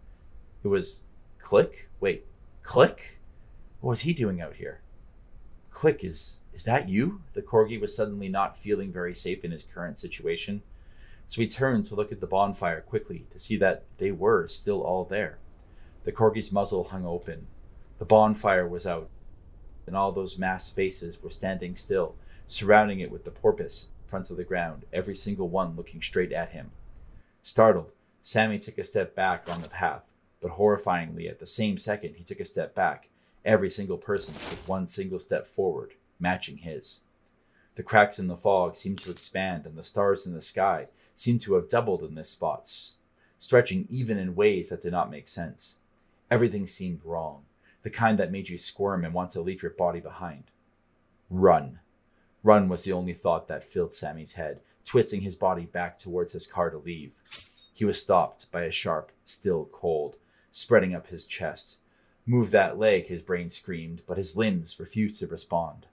it was Click? Wait, Click? What was he doing out here? Click, is is that you? The corgi was suddenly not feeling very safe in his current situation. So he turned to look at the bonfire quickly to see that they were still all there. The corgi's muzzle hung open. The bonfire was out, and all those masked faces were standing still, surrounding it with the porpoise in front of the ground, every single one looking straight at him. Startled, Sammy took a step back on the path, but horrifyingly, at the same second he took a step back, every single person took one single step forward, matching his. The cracks in the fog seemed to expand, and the stars in the sky seemed to have doubled in this spot, stretching even in ways that did not make sense. Everything seemed wrong, the kind that made you squirm and want to leave your body behind. Run. Run was the only thought that filled Sammy's head, twisting his body back towards his car to leave. He was stopped by a sharp, still cold, spreading up his chest. Move that leg, his brain screamed, but his limbs refused to respond.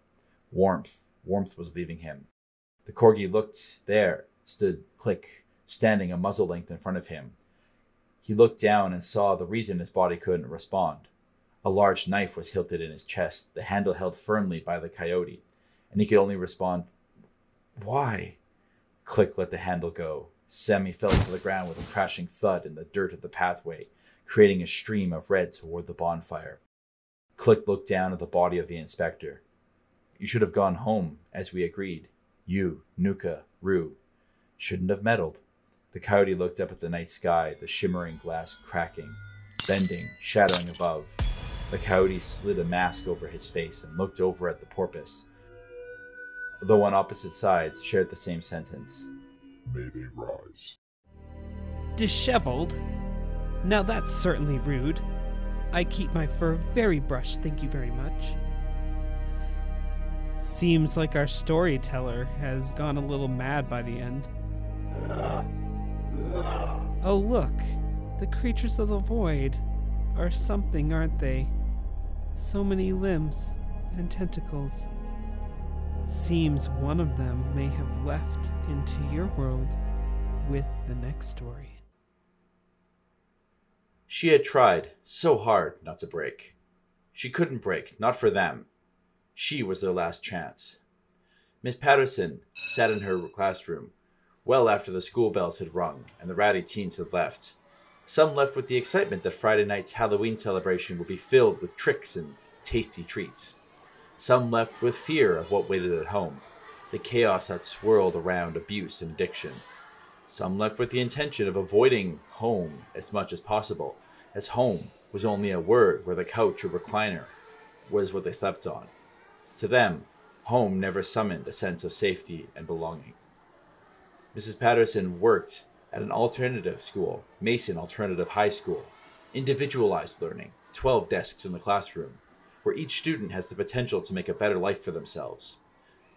Warmth, warmth was leaving him. The corgi looked there, stood Click, standing a muzzle length in front of him. He looked down and saw the reason his body couldn't respond. A large knife was hilted in his chest, the handle held firmly by the coyote, and he could only respond, Why? Click let the handle go. Sammy fell to the ground with a crashing thud in the dirt of the pathway, creating a stream of red toward the bonfire. Click looked down at the body of the inspector. You should have gone home, as we agreed. You, Nuka, Rue. Shouldn't have meddled. The coyote looked up at the night sky, the shimmering glass cracking, bending, shadowing above. The coyote slid a mask over his face and looked over at the porpoise, though on opposite sides shared the same sentence. May they rise. Disheveled? Now that's certainly rude. I keep my fur very brushed, thank you very much. Seems like our storyteller has gone a little mad by the end. Ah, ah. Oh, look! The creatures of the void are something, aren't they? So many limbs and tentacles. Seems one of them may have left into your world with the next story. She had tried so hard not to break. She couldn't break, not for them. She was their last chance. Miss Patterson sat in her classroom well after the school bells had rung and the ratty teens had left. Some left with the excitement that Friday night's Halloween celebration would be filled with tricks and tasty treats. Some left with fear of what waited at home, the chaos that swirled around abuse and addiction. Some left with the intention of avoiding home as much as possible, as home was only a word where the couch or recliner was what they slept on. To them, home never summoned a sense of safety and belonging. Mrs. Patterson worked at an alternative school, Mason Alternative High School. Individualized learning, 12 desks in the classroom, where each student has the potential to make a better life for themselves.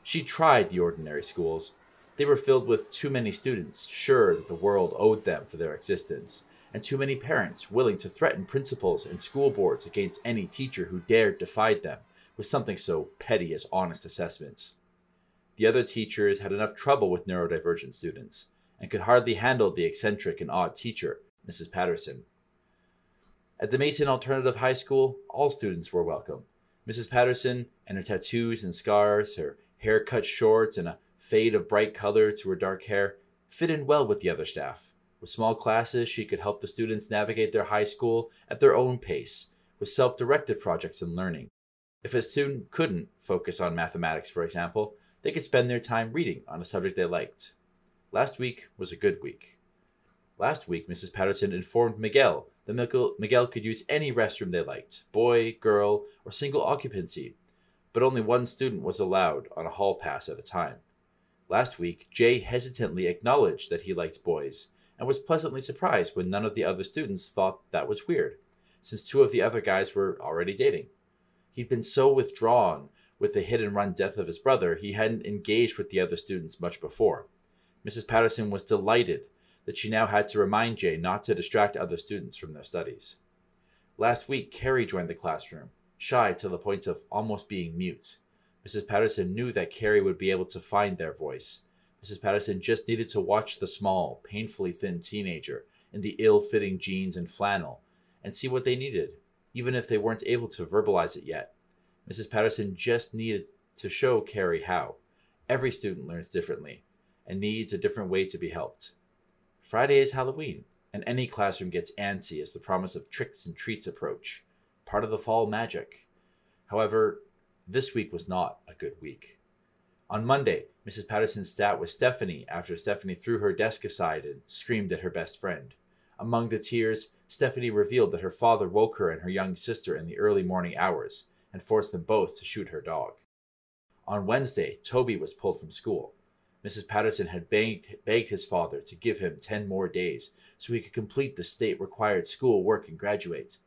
She tried the ordinary schools. They were filled with too many students, sure that the world owed them for their existence, and too many parents willing to threaten principals and school boards against any teacher who dared defy them with something so petty as honest assessments. The other teachers had enough trouble with neurodivergent students and could hardly handle the eccentric and odd teacher, Mrs. Patterson. At the Mason Alternative High School, all students were welcome. Mrs. Patterson and her tattoos and scars, her hair cut short and a fade of bright color to her dark hair, fit in well with the other staff. With small classes, she could help the students navigate their high school at their own pace, with self directed projects and learning. If a student couldn't focus on mathematics, for example, they could spend their time reading on a subject they liked. Last week was a good week. Last week, Mrs. Patterson informed Miguel that Miguel could use any restroom they liked boy, girl, or single occupancy, but only one student was allowed on a hall pass at a time. Last week, Jay hesitantly acknowledged that he liked boys and was pleasantly surprised when none of the other students thought that was weird, since two of the other guys were already dating. He'd been so withdrawn with the hit and run death of his brother, he hadn't engaged with the other students much before. Mrs. Patterson was delighted that she now had to remind Jay not to distract other students from their studies. Last week, Carrie joined the classroom, shy to the point of almost being mute. Mrs. Patterson knew that Carrie would be able to find their voice. Mrs. Patterson just needed to watch the small, painfully thin teenager in the ill fitting jeans and flannel and see what they needed, even if they weren't able to verbalize it yet. Mrs. Patterson just needed to show Carrie how. Every student learns differently and needs a different way to be helped. Friday is Halloween, and any classroom gets antsy as the promise of tricks and treats approach, part of the fall magic. However, this week was not a good week. On Monday, Mrs. Patterson sat with Stephanie after Stephanie threw her desk aside and screamed at her best friend. Among the tears, Stephanie revealed that her father woke her and her young sister in the early morning hours and forced them both to shoot her dog. On Wednesday, Toby was pulled from school. Mrs. Patterson had begged, begged his father to give him 10 more days so he could complete the state required school work and graduate.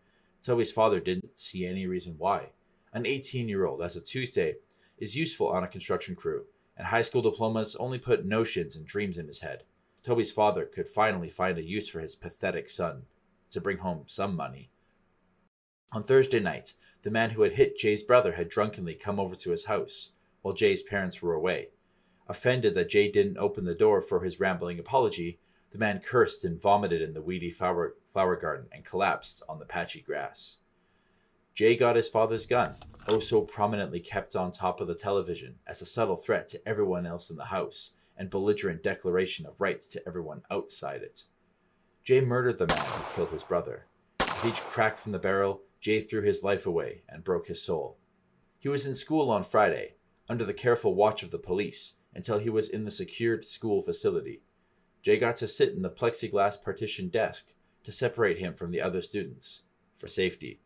Toby's father didn't see any reason why. An 18 year old, as of Tuesday, is useful on a construction crew, and high school diplomas only put notions and dreams in his head. Toby's father could finally find a use for his pathetic son to bring home some money. On Thursday night, the man who had hit Jay's brother had drunkenly come over to his house while Jay's parents were away. Offended that Jay didn't open the door for his rambling apology, the man cursed and vomited in the weedy flower, flower garden and collapsed on the patchy grass. Jay got his father's gun, oh so prominently kept on top of the television as a subtle threat to everyone else in the house and belligerent declaration of rights to everyone outside it. Jay murdered the man who killed his brother. With each crack from the barrel, Jay threw his life away and broke his soul. He was in school on Friday, under the careful watch of the police, until he was in the secured school facility. Jay got to sit in the plexiglass partition desk to separate him from the other students, for safety.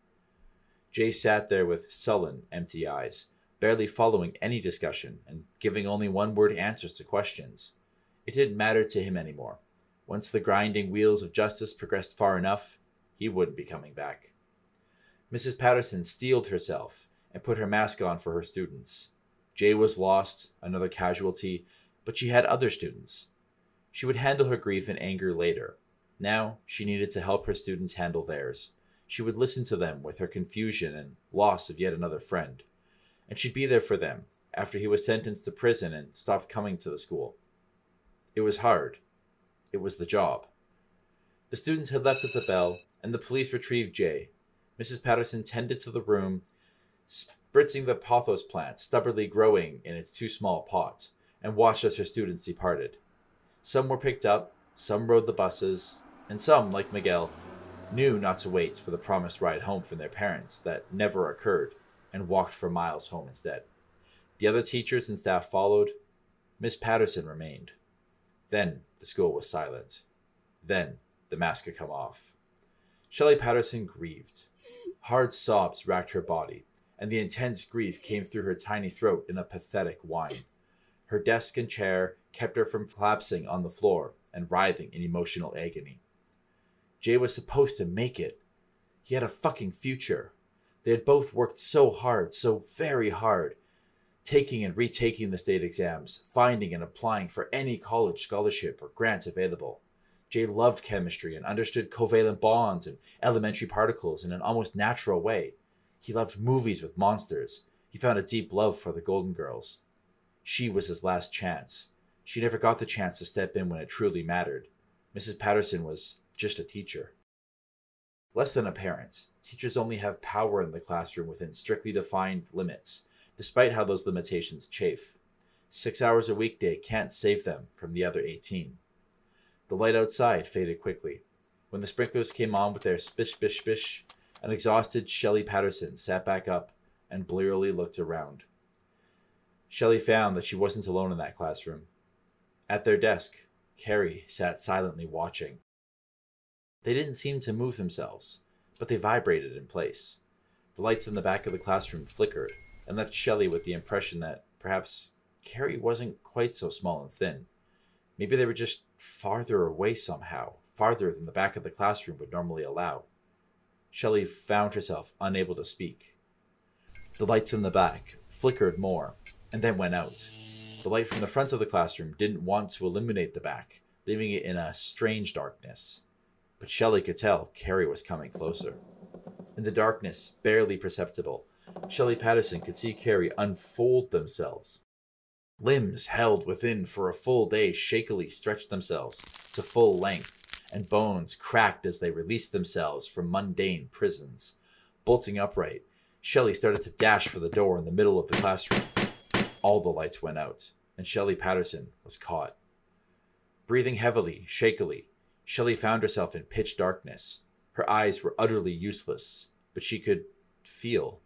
Jay sat there with sullen, empty eyes, barely following any discussion and giving only one word answers to questions. It didn't matter to him anymore. Once the grinding wheels of justice progressed far enough, he wouldn't be coming back. Mrs. Patterson steeled herself and put her mask on for her students. Jay was lost, another casualty, but she had other students. She would handle her grief and anger later. Now she needed to help her students handle theirs. She would listen to them with her confusion and loss of yet another friend and she'd be there for them after he was sentenced to prison and stopped coming to the school. It was hard. It was the job. The students had left at the bell, and the police retrieved Jay. Mrs. Patterson tended to the room, spritzing the pothos plant stubbornly growing in its too small pot, and watched as her students departed. Some were picked up, some rode the buses, and some, like Miguel, knew not to wait for the promised ride home from their parents that never occurred and walked for miles home instead. The other teachers and staff followed. Miss Patterson remained. Then the school was silent. Then the mask had come off. Shelley Patterson grieved. Hard sobs racked her body, and the intense grief came through her tiny throat in a pathetic whine. Her desk and chair kept her from collapsing on the floor and writhing in emotional agony. Jay was supposed to make it. He had a fucking future. They had both worked so hard, so very hard, taking and retaking the state exams, finding and applying for any college scholarship or grants available. Jay loved chemistry and understood covalent bonds and elementary particles in an almost natural way. He loved movies with monsters. He found a deep love for the Golden Girls. She was his last chance. She never got the chance to step in when it truly mattered. Mrs. Patterson was just a teacher. Less than a parent, teachers only have power in the classroom within strictly defined limits, despite how those limitations chafe. Six hours a weekday can't save them from the other 18. The light outside faded quickly. When the sprinklers came on with their spish bish bish, an exhausted Shelley Patterson sat back up and blearily looked around. Shelley found that she wasn't alone in that classroom. At their desk, Carrie sat silently watching. They didn't seem to move themselves, but they vibrated in place. The lights in the back of the classroom flickered and left Shelley with the impression that perhaps Carrie wasn't quite so small and thin. Maybe they were just farther away somehow, farther than the back of the classroom would normally allow. Shelley found herself unable to speak. The lights in the back flickered more and then went out. The light from the front of the classroom didn't want to illuminate the back, leaving it in a strange darkness but Shelley could tell Carrie was coming closer. In the darkness, barely perceptible, Shelley Patterson could see Carrie unfold themselves. Limbs held within for a full day shakily stretched themselves to full length, and bones cracked as they released themselves from mundane prisons. Bolting upright, Shelley started to dash for the door in the middle of the classroom. All the lights went out, and Shelley Patterson was caught. Breathing heavily, shakily, Shelley found herself in pitch darkness. Her eyes were utterly useless, but she could feel.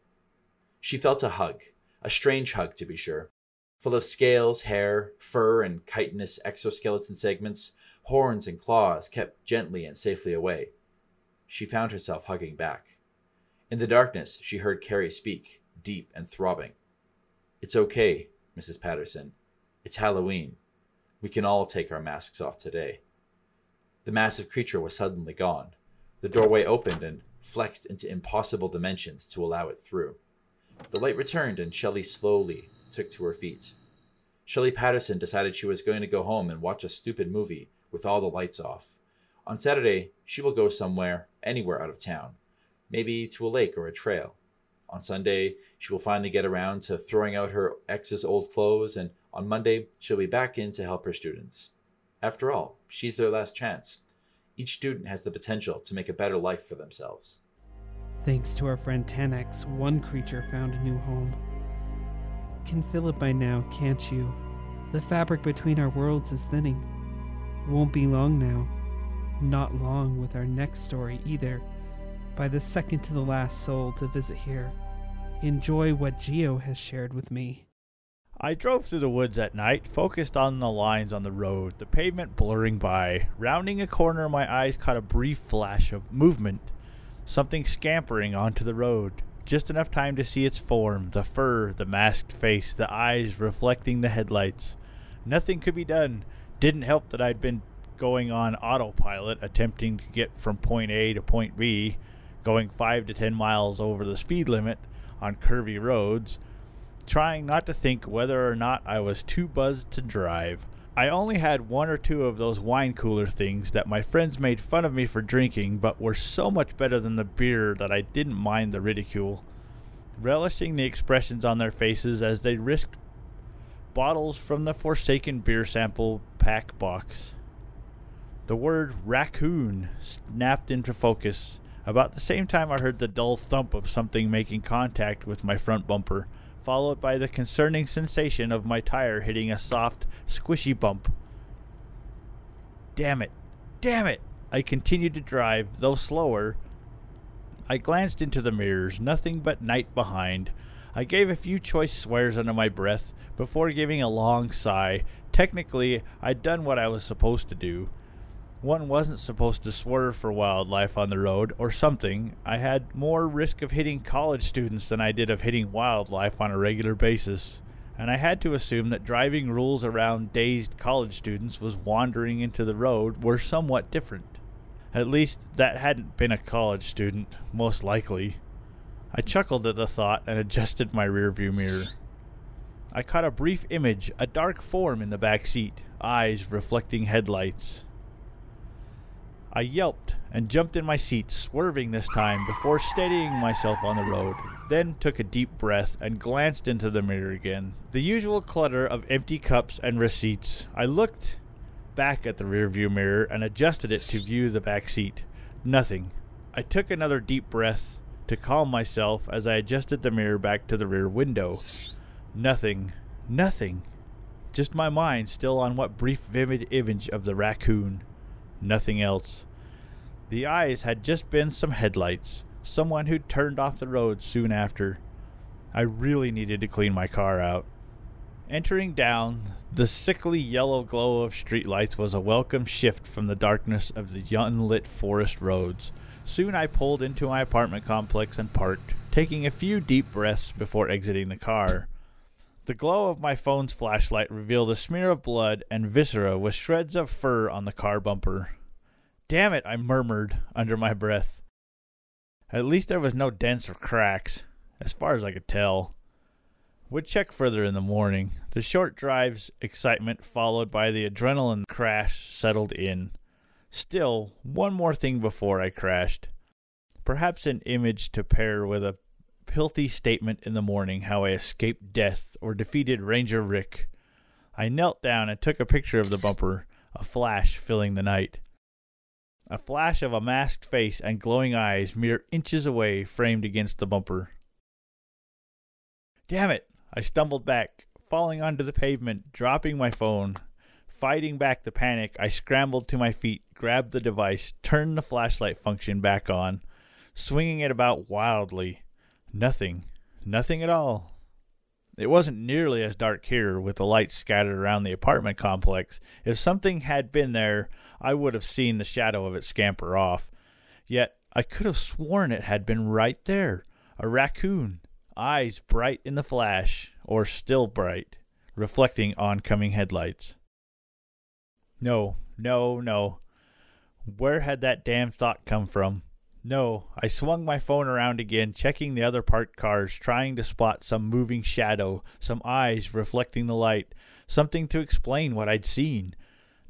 She felt a hug, a strange hug to be sure, full of scales, hair, fur, and chitinous exoskeleton segments, horns and claws kept gently and safely away. She found herself hugging back. In the darkness, she heard Carrie speak, deep and throbbing. It's okay, Mrs. Patterson. It's Halloween. We can all take our masks off today. The massive creature was suddenly gone. The doorway opened and flexed into impossible dimensions to allow it through. The light returned and Shelley slowly took to her feet. Shelley Patterson decided she was going to go home and watch a stupid movie with all the lights off. On Saturday, she will go somewhere, anywhere out of town, maybe to a lake or a trail. On Sunday, she will finally get around to throwing out her ex's old clothes, and on Monday, she'll be back in to help her students. After all, she's their last chance. Each student has the potential to make a better life for themselves. Thanks to our friend Tanex, one creature found a new home. Can fill it by now, can't you? The fabric between our worlds is thinning. Won't be long now. Not long with our next story either. By the second to the last soul to visit here. Enjoy what Geo has shared with me. I drove through the woods at night, focused on the lines on the road, the pavement blurring by. Rounding a corner, my eyes caught a brief flash of movement. Something scampering onto the road. Just enough time to see its form, the fur, the masked face, the eyes reflecting the headlights. Nothing could be done. Didn't help that I'd been going on autopilot, attempting to get from point A to point B, going 5 to 10 miles over the speed limit on curvy roads trying not to think whether or not I was too buzzed to drive. I only had one or two of those wine cooler things that my friends made fun of me for drinking, but were so much better than the beer that I didn't mind the ridicule. Relishing the expressions on their faces as they risked bottles from the forsaken beer sample pack box. The word raccoon snapped into focus. About the same time, I heard the dull thump of something making contact with my front bumper followed by the concerning sensation of my tire hitting a soft, squishy bump. Damn it! Damn it! I continued to drive, though slower. I glanced into the mirrors, nothing but night behind. I gave a few choice swears under my breath before giving a long sigh. Technically, I'd done what I was supposed to do one wasn't supposed to swerve for wildlife on the road or something. I had more risk of hitting college students than I did of hitting wildlife on a regular basis. And I had to assume that driving rules around dazed college students was wandering into the road were somewhat different. At least that hadn't been a college student, most likely. I chuckled at the thought and adjusted my rearview mirror. I caught a brief image, a dark form in the back seat, eyes reflecting headlights. I yelped and jumped in my seat, swerving this time before steadying myself on the road, then took a deep breath and glanced into the mirror again. The usual clutter of empty cups and receipts. I looked back at the rearview mirror and adjusted it to view the back seat. Nothing. I took another deep breath to calm myself as I adjusted the mirror back to the rear window. Nothing. Nothing. Just my mind still on what brief vivid image of the raccoon. Nothing else. The eyes had just been some headlights, someone who'd turned off the road soon after. I really needed to clean my car out. Entering down, the sickly yellow glow of streetlights was a welcome shift from the darkness of the unlit forest roads. Soon I pulled into my apartment complex and parked, taking a few deep breaths before exiting the car. The glow of my phone's flashlight revealed a smear of blood and viscera with shreds of fur on the car bumper. Damn it, I murmured under my breath. At least there was no dents or cracks, as far as I could tell. Would check further in the morning. The short drive's excitement, followed by the adrenaline crash, settled in. Still, one more thing before I crashed. Perhaps an image to pair with a pilthy statement in the morning how I escaped death or defeated Ranger Rick. I knelt down and took a picture of the bumper, a flash filling the night. A flash of a masked face and glowing eyes mere inches away framed against the bumper. Damn it! I stumbled back, falling onto the pavement, dropping my phone. Fighting back the panic, I scrambled to my feet, grabbed the device, turned the flashlight function back on, swinging it about wildly. Nothing. Nothing at all. It wasn't nearly as dark here, with the lights scattered around the apartment complex. If something had been there, I would have seen the shadow of it scamper off. Yet I could have sworn it had been right there. A raccoon, eyes bright in the flash, or still bright, reflecting oncoming headlights. No, no, no. Where had that damn thought come from? No, I swung my phone around again, checking the other parked cars, trying to spot some moving shadow, some eyes reflecting the light, something to explain what I'd seen.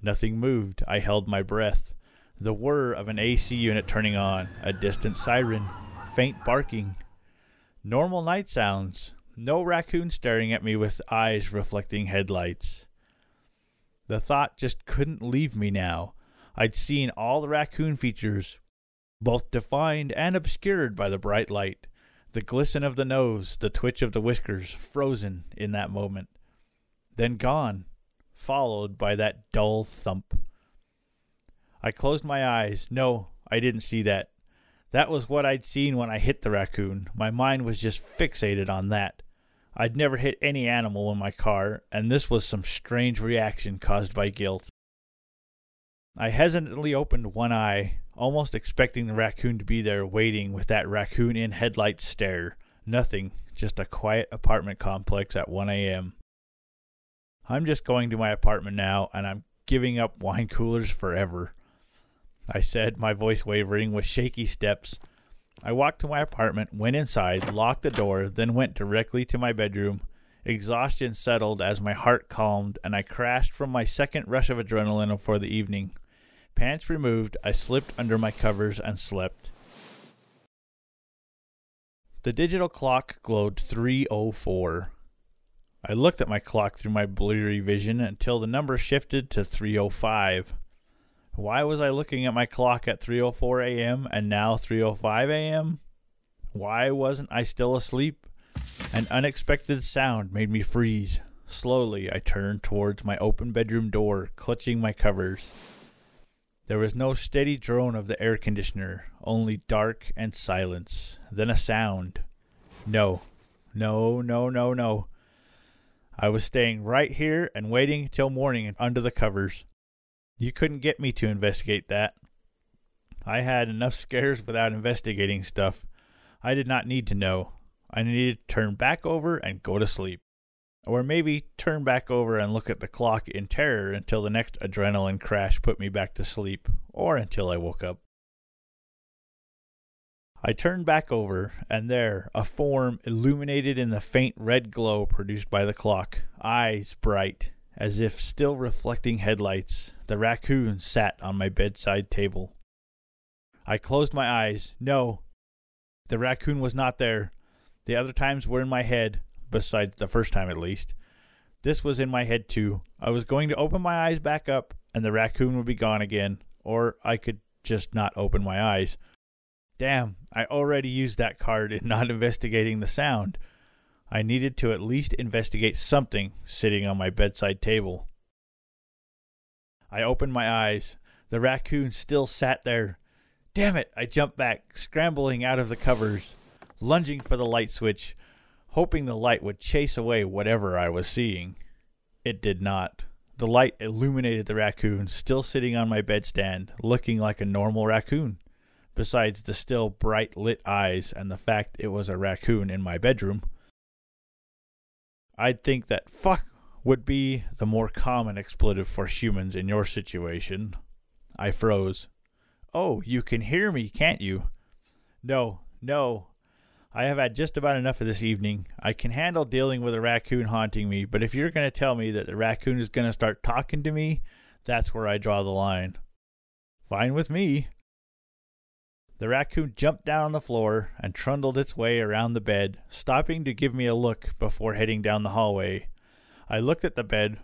Nothing moved. I held my breath. The whir of an AC unit turning on, a distant siren, faint barking. Normal night sounds. No raccoon staring at me with eyes reflecting headlights. The thought just couldn't leave me now. I'd seen all the raccoon features, both defined and obscured by the bright light, the glisten of the nose, the twitch of the whiskers, frozen in that moment, then gone, followed by that dull thump. I closed my eyes. No, I didn't see that. That was what I'd seen when I hit the raccoon. My mind was just fixated on that. I'd never hit any animal in my car, and this was some strange reaction caused by guilt. I hesitantly opened one eye, almost expecting the raccoon to be there waiting with that raccoon in headlights stare. Nothing, just a quiet apartment complex at 1 a.m. I'm just going to my apartment now, and I'm giving up wine coolers forever. I said, my voice wavering with shaky steps. I walked to my apartment, went inside, locked the door, then went directly to my bedroom. Exhaustion settled as my heart calmed, and I crashed from my second rush of adrenaline for the evening. Pants removed, I slipped under my covers and slept. The digital clock glowed 304. I looked at my clock through my bleary vision until the number shifted to 305. Why was I looking at my clock at 3:04 a.m. and now 3:05 a.m.? Why wasn't I still asleep? An unexpected sound made me freeze. Slowly, I turned towards my open bedroom door, clutching my covers. There was no steady drone of the air conditioner, only dark and silence. Then a sound. No, no, no, no, no. I was staying right here and waiting till morning under the covers. You couldn't get me to investigate that. I had enough scares without investigating stuff. I did not need to know. I needed to turn back over and go to sleep. Or maybe turn back over and look at the clock in terror until the next adrenaline crash put me back to sleep, or until I woke up. I turned back over, and there, a form illuminated in the faint red glow produced by the clock, eyes bright, as if still reflecting headlights, the raccoon sat on my bedside table. I closed my eyes. No, the raccoon was not there. The other times were in my head, besides the first time at least. This was in my head too. I was going to open my eyes back up, and the raccoon would be gone again, or I could just not open my eyes. Damn, I already used that card in <laughs> not investigating the sound. I needed to at least investigate something sitting on my bedside table. I opened my eyes. The raccoon still sat there. Damn it! I jumped back, scrambling out of the covers, lunging for the light switch, hoping the light would chase away whatever I was seeing. It did not. The light illuminated the raccoon, still sitting on my bedstand, looking like a normal raccoon, besides the still bright lit eyes and the fact it was a raccoon in my bedroom. I'd think that fuck would be the more common expletive for humans in your situation. I froze. Oh, you can hear me, can't you? No, no. I have had just about enough of this evening. I can handle dealing with a raccoon haunting me, but if you're going to tell me that the raccoon is going to start talking to me, that's where I draw the line. Fine with me. The raccoon jumped down on the floor and trundled its way around the bed, stopping to give me a look before heading down the hallway. I looked at the bed,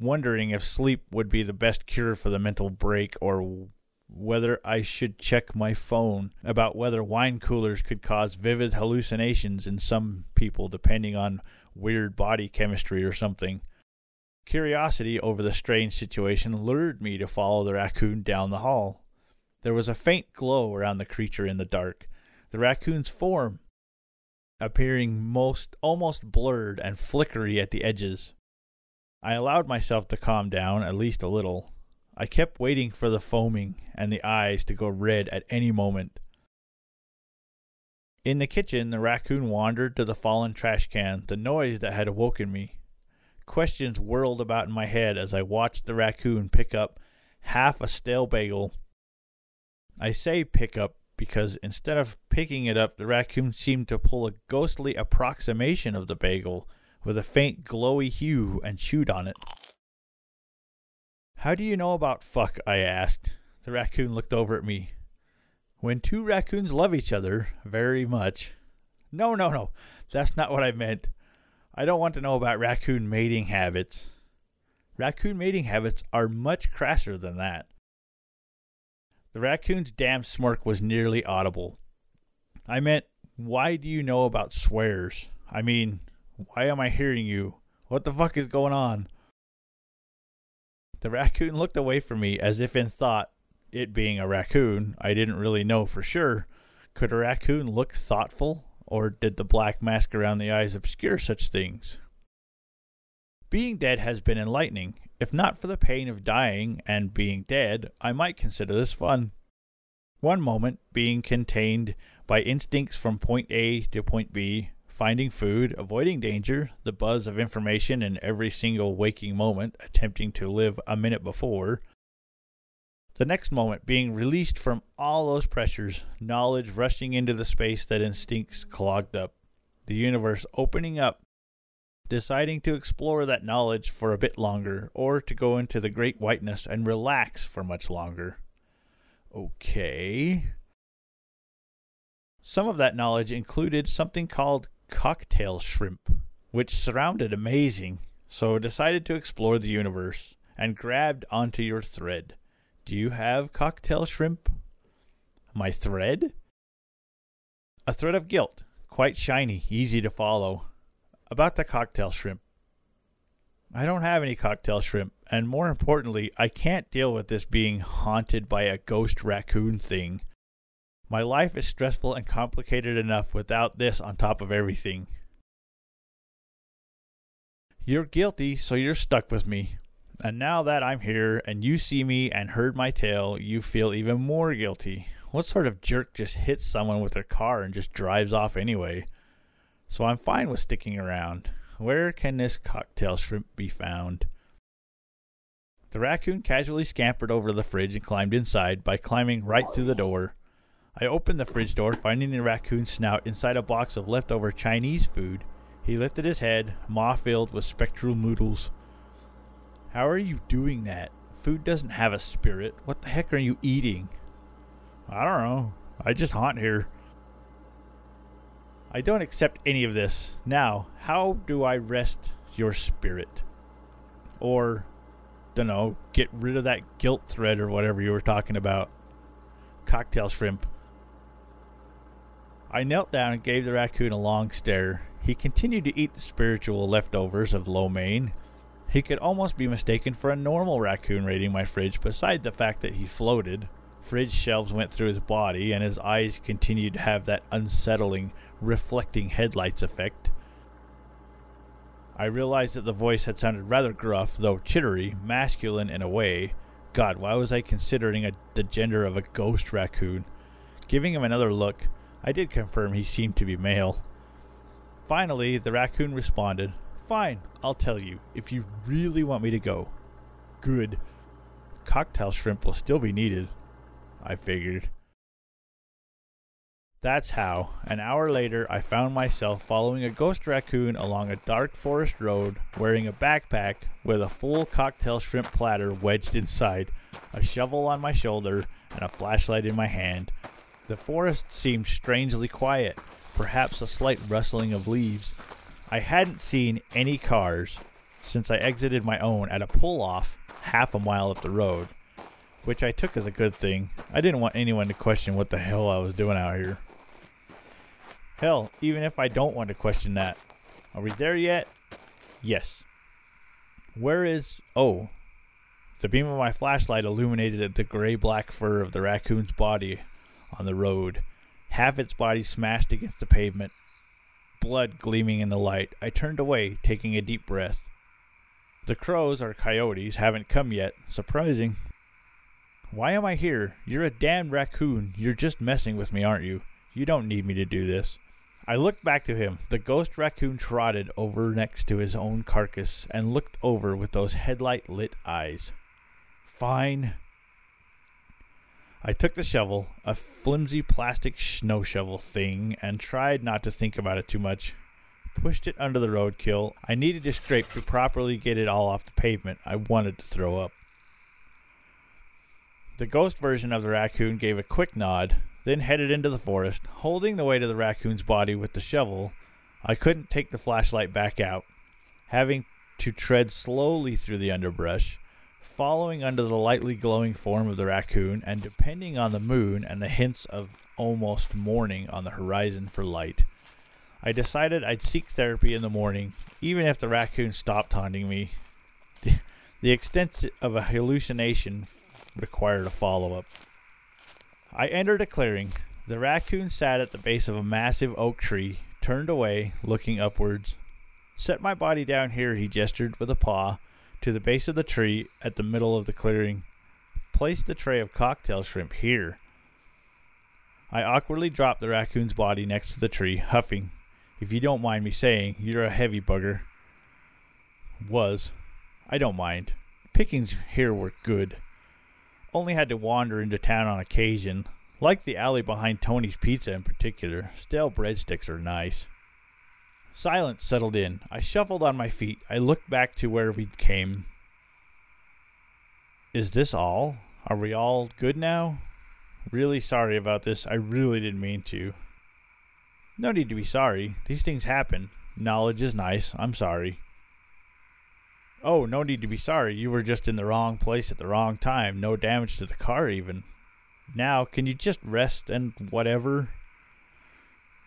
wondering if sleep would be the best cure for the mental break or whether I should check my phone about whether wine coolers could cause vivid hallucinations in some people depending on weird body chemistry or something. Curiosity over the strange situation lured me to follow the raccoon down the hall. There was a faint glow around the creature in the dark, the raccoon's form appearing most almost blurred and flickery at the edges. I allowed myself to calm down at least a little. I kept waiting for the foaming and the eyes to go red at any moment. In the kitchen, the raccoon wandered to the fallen trash can, the noise that had awoken me. Questions whirled about in my head as I watched the raccoon pick up half a stale bagel. I say pick up because instead of picking it up, the raccoon seemed to pull a ghostly approximation of the bagel with a faint glowy hue and chewed on it. How do you know about fuck? I asked. The raccoon looked over at me. When two raccoons love each other very much. No, no, no. That's not what I meant. I don't want to know about raccoon mating habits. Raccoon mating habits are much crasser than that. The raccoon's damn smirk was nearly audible. I meant, why do you know about swears? I mean, why am I hearing you? What the fuck is going on? The raccoon looked away from me as if in thought, it being a raccoon, I didn't really know for sure. Could a raccoon look thoughtful, or did the black mask around the eyes obscure such things? Being dead has been enlightening. If not for the pain of dying and being dead, I might consider this fun. One moment, being contained by instincts from point A to point B, finding food, avoiding danger, the buzz of information in every single waking moment, attempting to live a minute before. The next moment being released from all those pressures, knowledge rushing into the space that instincts clogged up, the universe opening up, deciding to explore that knowledge for a bit longer, or to go into the great whiteness and relax for much longer. Okay. Some of that knowledge included something called cocktail shrimp, which sounded amazing, so decided to explore the universe and grabbed onto your thread. Do you have cocktail shrimp? My thread? A thread of guilt, quite shiny, easy to follow. About the cocktail shrimp. I don't have any cocktail shrimp, and more importantly, I can't deal with this being haunted by a ghost raccoon thing. My life is stressful and complicated enough without this on top of everything. You're guilty, so you're stuck with me. And now that I'm here and you see me and heard my tale, you feel even more guilty. What sort of jerk just hits someone with their car and just drives off anyway? So I'm fine with sticking around. Where can this cocktail shrimp be found? The raccoon casually scampered over the fridge and climbed inside by climbing right through the door. I opened the fridge door, finding the raccoon's snout inside a box of leftover Chinese food. He lifted his head, maw filled with spectral noodles. How are you doing that? Food doesn't have a spirit. What the heck are you eating? I don't know. I just haunt here. I don't accept any of this. Now, how do I rest your spirit? Or, dunno, get rid of that guilt thread or whatever you were talking about. Cocktail shrimp. I knelt down and gave the raccoon a long stare. He continued to eat the spiritual leftovers of lo mein. He could almost be mistaken for a normal raccoon raiding my fridge, beside the fact that he floated. Fridge shelves went through his body, and his eyes continued to have that unsettling, reflecting headlights effect. I realized that the voice had sounded rather gruff, though chittery, masculine in a way. God, why was I considering a, the gender of a ghost raccoon? Giving him another look, I did confirm he seemed to be male. Finally, the raccoon responded, Fine, I'll tell you, if you really want me to go. Good. Cocktail shrimp will still be needed, I figured. That's how, an hour later, I found myself following a ghost raccoon along a dark forest road, wearing a backpack with a full cocktail shrimp platter wedged inside, a shovel on my shoulder, and a flashlight in my hand, The forest seemed strangely quiet, perhaps a slight rustling of leaves. I hadn't seen any cars since I exited my own at a pull off half a mile up the road, which I took as a good thing. I didn't want anyone to question what the hell I was doing out here. Hell, even if I don't want to question that, are we there yet? Yes. Where is. Oh. The beam of my flashlight illuminated the gray black fur of the raccoon's body on the road, half its body smashed against the pavement, blood gleaming in the light. I turned away, taking a deep breath. The crows or coyotes haven't come yet. Surprising. Why am I here? You're a damned raccoon. You're just messing with me, aren't you? You don't need me to do this. I looked back to him. The ghost raccoon trotted over next to his own carcass and looked over with those headlight lit eyes. Fine. I took the shovel, a flimsy plastic snow shovel thing, and tried not to think about it too much. Pushed it under the roadkill. I needed to scrape to properly get it all off the pavement. I wanted to throw up. The ghost version of the raccoon gave a quick nod, then headed into the forest, holding the weight of the raccoon's body with the shovel. I couldn't take the flashlight back out, having to tread slowly through the underbrush, following under the lightly glowing form of the raccoon and depending on the moon and the hints of almost morning on the horizon for light. I decided I'd seek therapy in the morning, even if the raccoon stopped haunting me. <laughs> The extent of a hallucination required a follow up. I entered a clearing. The raccoon sat at the base of a massive oak tree, turned away, looking upwards. Set my body down here, he gestured with a paw, to the base of the tree at the middle of the clearing. Place the tray of cocktail shrimp here. I awkwardly dropped the raccoon's body next to the tree, huffing. If you don't mind me saying, you're a heavy bugger. Was. I don't mind. Pickings here were good. Only had to wander into town on occasion. Like the alley behind Tony's Pizza in particular, stale breadsticks are nice. Silence settled in. I shuffled on my feet. I looked back to where we came. Is this all? Are we all good now? Really sorry about this. I really didn't mean to. No need to be sorry. These things happen. Knowledge is nice. I'm sorry. Oh, no need to be sorry. You were just in the wrong place at the wrong time. No damage to the car, even. Now, can you just rest and whatever?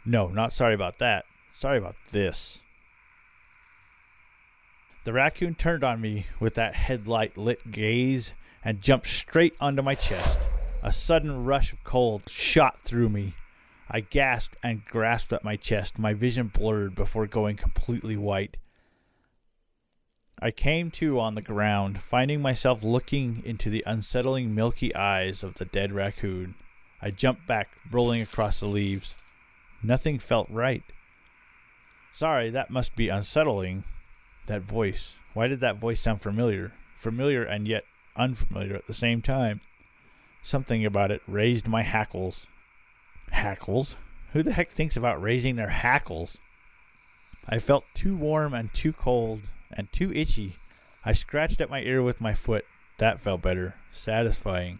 No, not sorry about that. Sorry about this. The raccoon turned on me with that headlight lit gaze and jumped straight onto my chest. A sudden rush of cold shot through me. I gasped and grasped at my chest, my vision blurred before going completely white. I came to on the ground, finding myself looking into the unsettling milky eyes of the dead raccoon. I jumped back, rolling across the leaves. Nothing felt right. Sorry, that must be unsettling. That voice. Why did that voice sound familiar? Familiar and yet unfamiliar at the same time. Something about it raised my hackles. Hackles? Who the heck thinks about raising their hackles? I felt too warm and too cold and too itchy. I scratched at my ear with my foot. That felt better, satisfying.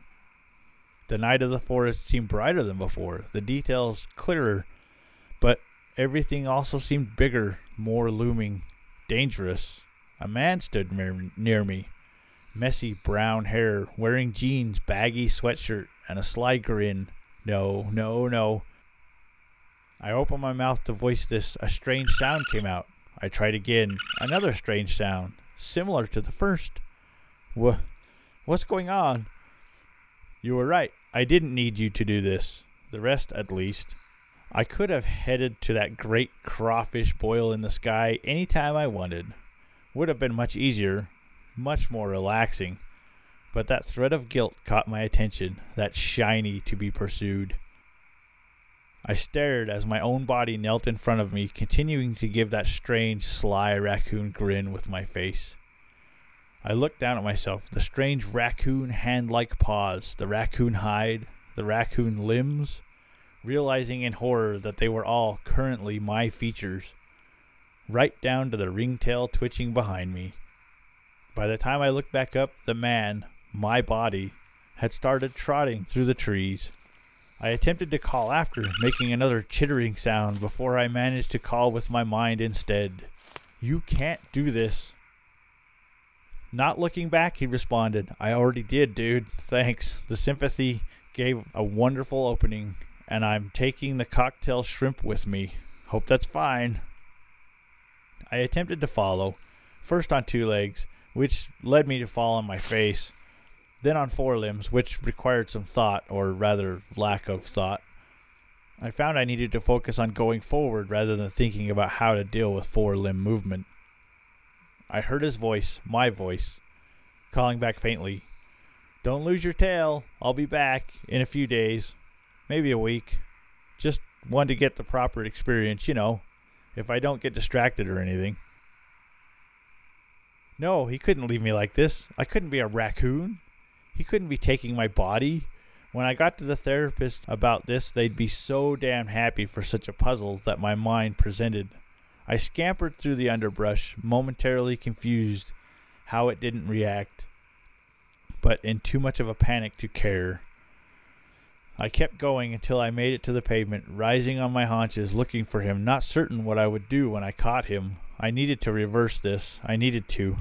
The night of the forest seemed brighter than before, the details clearer, but everything also seemed bigger, more looming, dangerous. A man stood near me, messy brown hair, wearing jeans, baggy sweatshirt, and a sly grin. No, no, no. I opened my mouth to voice this. A strange sound came out. I tried again. Another strange sound, similar to the first. Wha- what's going on? You were right. I didn't need you to do this. The rest, at least. I could have headed to that great crawfish boil in the sky any time I wanted. Would have been much easier, much more relaxing. But that thread of guilt caught my attention, that shiny to be pursued. I stared as my own body knelt in front of me, continuing to give that strange, sly raccoon grin with my face. I looked down at myself, the strange raccoon hand like paws, the raccoon hide, the raccoon limbs, realizing in horror that they were all currently my features, right down to the ringtail twitching behind me. By the time I looked back up, the man, my body, had started trotting through the trees. I attempted to call after, making another chittering sound before I managed to call with my mind instead. You can't do this. Not looking back, he responded. I already did, dude. Thanks. The sympathy gave a wonderful opening, and I'm taking the cocktail shrimp with me. Hope that's fine. I attempted to follow, first on two legs, which led me to fall on my face, then on four limbs, which required some thought, or rather lack of thought. I found I needed to focus on going forward rather than thinking about how to deal with four limb movement. I heard his voice, my voice, calling back faintly, Don't lose your tail. I'll be back in a few days, maybe a week. Just one to get the proper experience, you know, if I don't get distracted or anything. No, he couldn't leave me like this. I couldn't be a raccoon. He couldn't be taking my body. When I got to the therapist about this, they'd be so damn happy for such a puzzle that my mind presented. I scampered through the underbrush, momentarily confused how it didn't react, but in too much of a panic to care. I kept going until I made it to the pavement, rising on my haunches, looking for him, not certain what I would do when I caught him. I needed to reverse this. I needed to.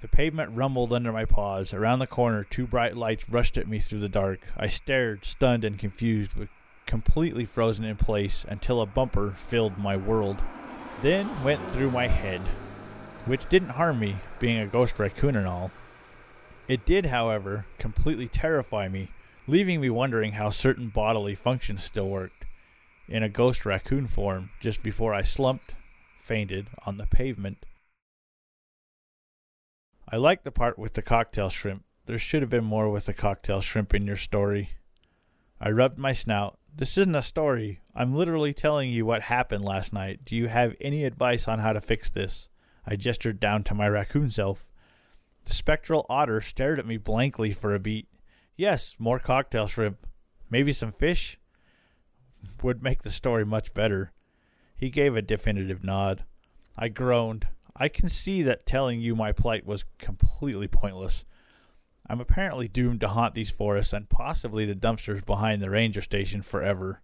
The pavement rumbled under my paws. Around the corner, two bright lights rushed at me through the dark. I stared, stunned and confused, but completely frozen in place until a bumper filled my world. Then went through my head, which didn't harm me, being a ghost raccoon and all. It did, however, completely terrify me, leaving me wondering how certain bodily functions still worked in a ghost raccoon form just before I slumped, fainted on the pavement. I like the part with the cocktail shrimp. There should have been more with the cocktail shrimp in your story. I rubbed my snout. This isn't a story. I'm literally telling you what happened last night. Do you have any advice on how to fix this? I gestured down to my raccoon self. The spectral otter stared at me blankly for a beat. Yes, more cocktail shrimp. Maybe some fish? Would make the story much better. He gave a definitive nod. I groaned. I can see that telling you my plight was completely pointless. I'm apparently doomed to haunt these forests and possibly the dumpsters behind the ranger station forever.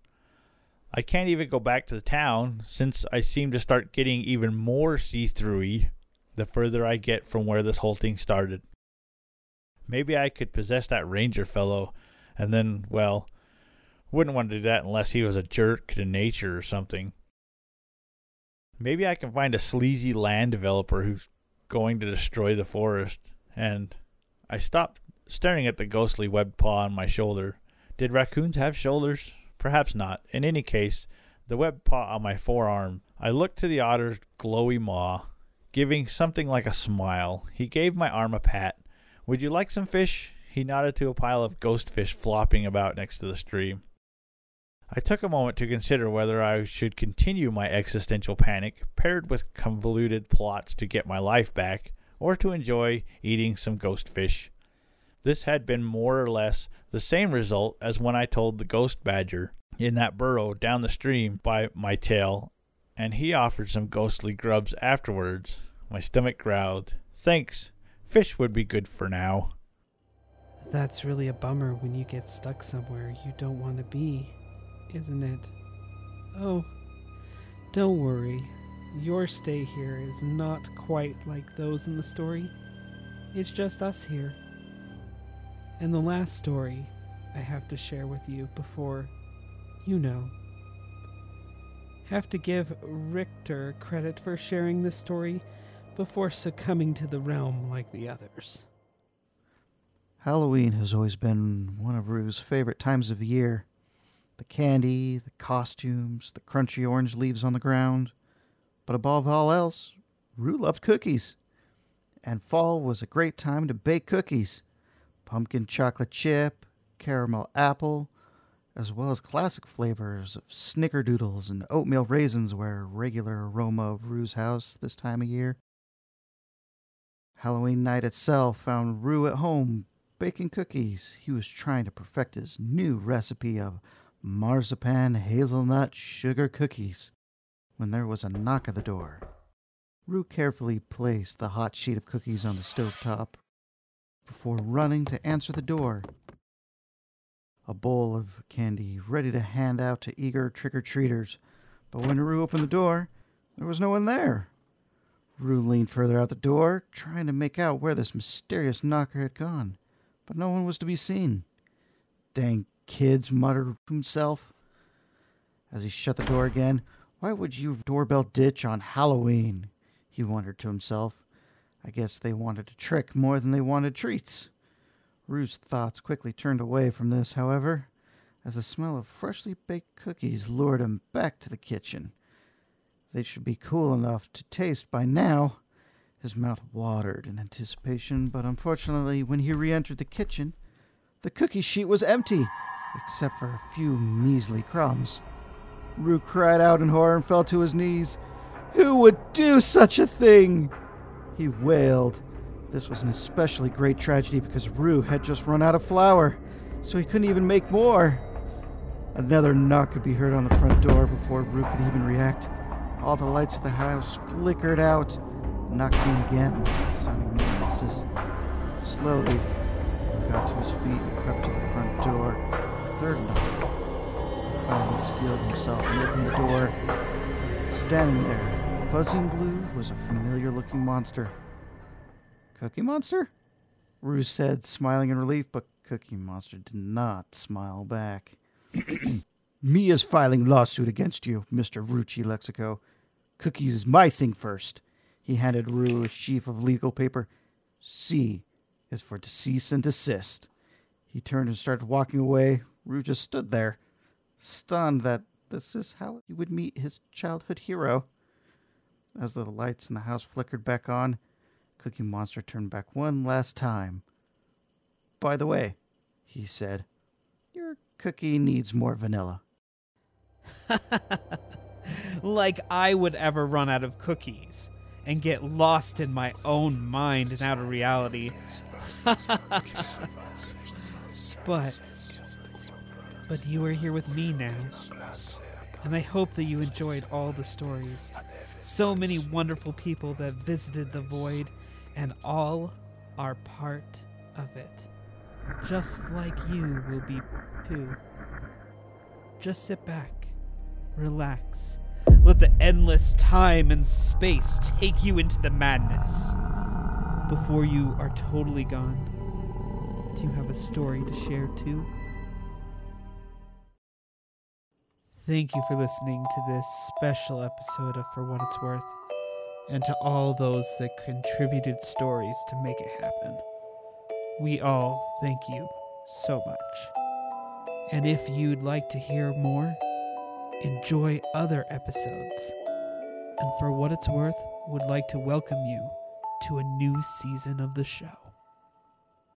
I can't even go back to the town since I seem to start getting even more see throughy the further I get from where this whole thing started. Maybe I could possess that ranger fellow and then, well, wouldn't want to do that unless he was a jerk to nature or something. Maybe I can find a sleazy land developer who's going to destroy the forest. And I stopped staring at the ghostly webbed paw on my shoulder. Did raccoons have shoulders? Perhaps not. In any case, the webbed paw on my forearm. I looked to the otter's glowy maw, giving something like a smile. He gave my arm a pat. Would you like some fish? He nodded to a pile of ghost fish flopping about next to the stream. I took a moment to consider whether I should continue my existential panic, paired with convoluted plots to get my life back, or to enjoy eating some ghost fish. This had been more or less the same result as when I told the ghost badger in that burrow down the stream by my tail, and he offered some ghostly grubs afterwards. My stomach growled, Thanks, fish would be good for now. That's really a bummer when you get stuck somewhere you don't want to be, isn't it? Oh, don't worry. Your stay here is not quite like those in the story. It's just us here. And the last story I have to share with you before, you know. Have to give Richter credit for sharing this story before succumbing to the realm like the others. Halloween has always been one of Rue's favorite times of year. The candy, the costumes, the crunchy orange leaves on the ground. But above all else, Rue loved cookies. And fall was a great time to bake cookies pumpkin chocolate chip, caramel apple, as well as classic flavors of snickerdoodles and oatmeal raisins were a regular aroma of Rue's house this time of year. Halloween night itself found Rue at home baking cookies. He was trying to perfect his new recipe of marzipan hazelnut sugar cookies when there was a knock at the door. Rue carefully placed the hot sheet of cookies on the stove top before running to answer the door. a bowl of candy ready to hand out to eager trick or treaters. But when Rue opened the door, there was no one there. Rue leaned further out the door, trying to make out where this mysterious knocker had gone, but no one was to be seen. Dang kids, muttered himself. As he shut the door again, why would you doorbell ditch on Halloween? He wondered to himself. I guess they wanted a trick more than they wanted treats. Rue's thoughts quickly turned away from this, however, as the smell of freshly baked cookies lured him back to the kitchen. They should be cool enough to taste by now. His mouth watered in anticipation, but unfortunately, when he re entered the kitchen, the cookie sheet was empty, except for a few measly crumbs. Rue cried out in horror and fell to his knees. Who would do such a thing? He wailed. This was an especially great tragedy because Rue had just run out of flour, so he couldn't even make more. Another knock could be heard on the front door before Rue could even react. All the lights of the house flickered out. Knocked in again, sounding more insistent. Slowly, he got to his feet and crept to the front door. A third knock. He finally steeled himself and opened the door. Standing there, fuzzy and blue, was a familiar looking monster. Cookie Monster? Rue said, smiling in relief, but Cookie Monster did not smile back. <clears throat> Me is filing lawsuit against you, Mr. Rucci Lexico. Cookies is my thing first. He handed Rue a sheaf of legal paper. C is for cease and desist. He turned and started walking away. Rue just stood there, stunned that this is how he would meet his childhood hero. As the lights in the house flickered back on, Cookie Monster turned back one last time. By the way, he said, your cookie needs more vanilla. <laughs> like I would ever run out of cookies and get lost in my own mind and out of reality. <laughs> but but you are here with me now. And I hope that you enjoyed all the stories. So many wonderful people that visited the void and all are part of it. Just like you will be too. Just sit back, relax, let the endless time and space take you into the madness. Before you are totally gone, do you have a story to share too? Thank you for listening to this special episode of For What It's Worth, and to all those that contributed stories to make it happen. We all thank you so much. And if you'd like to hear more, enjoy other episodes. And for what it's worth, would like to welcome you to a new season of the show.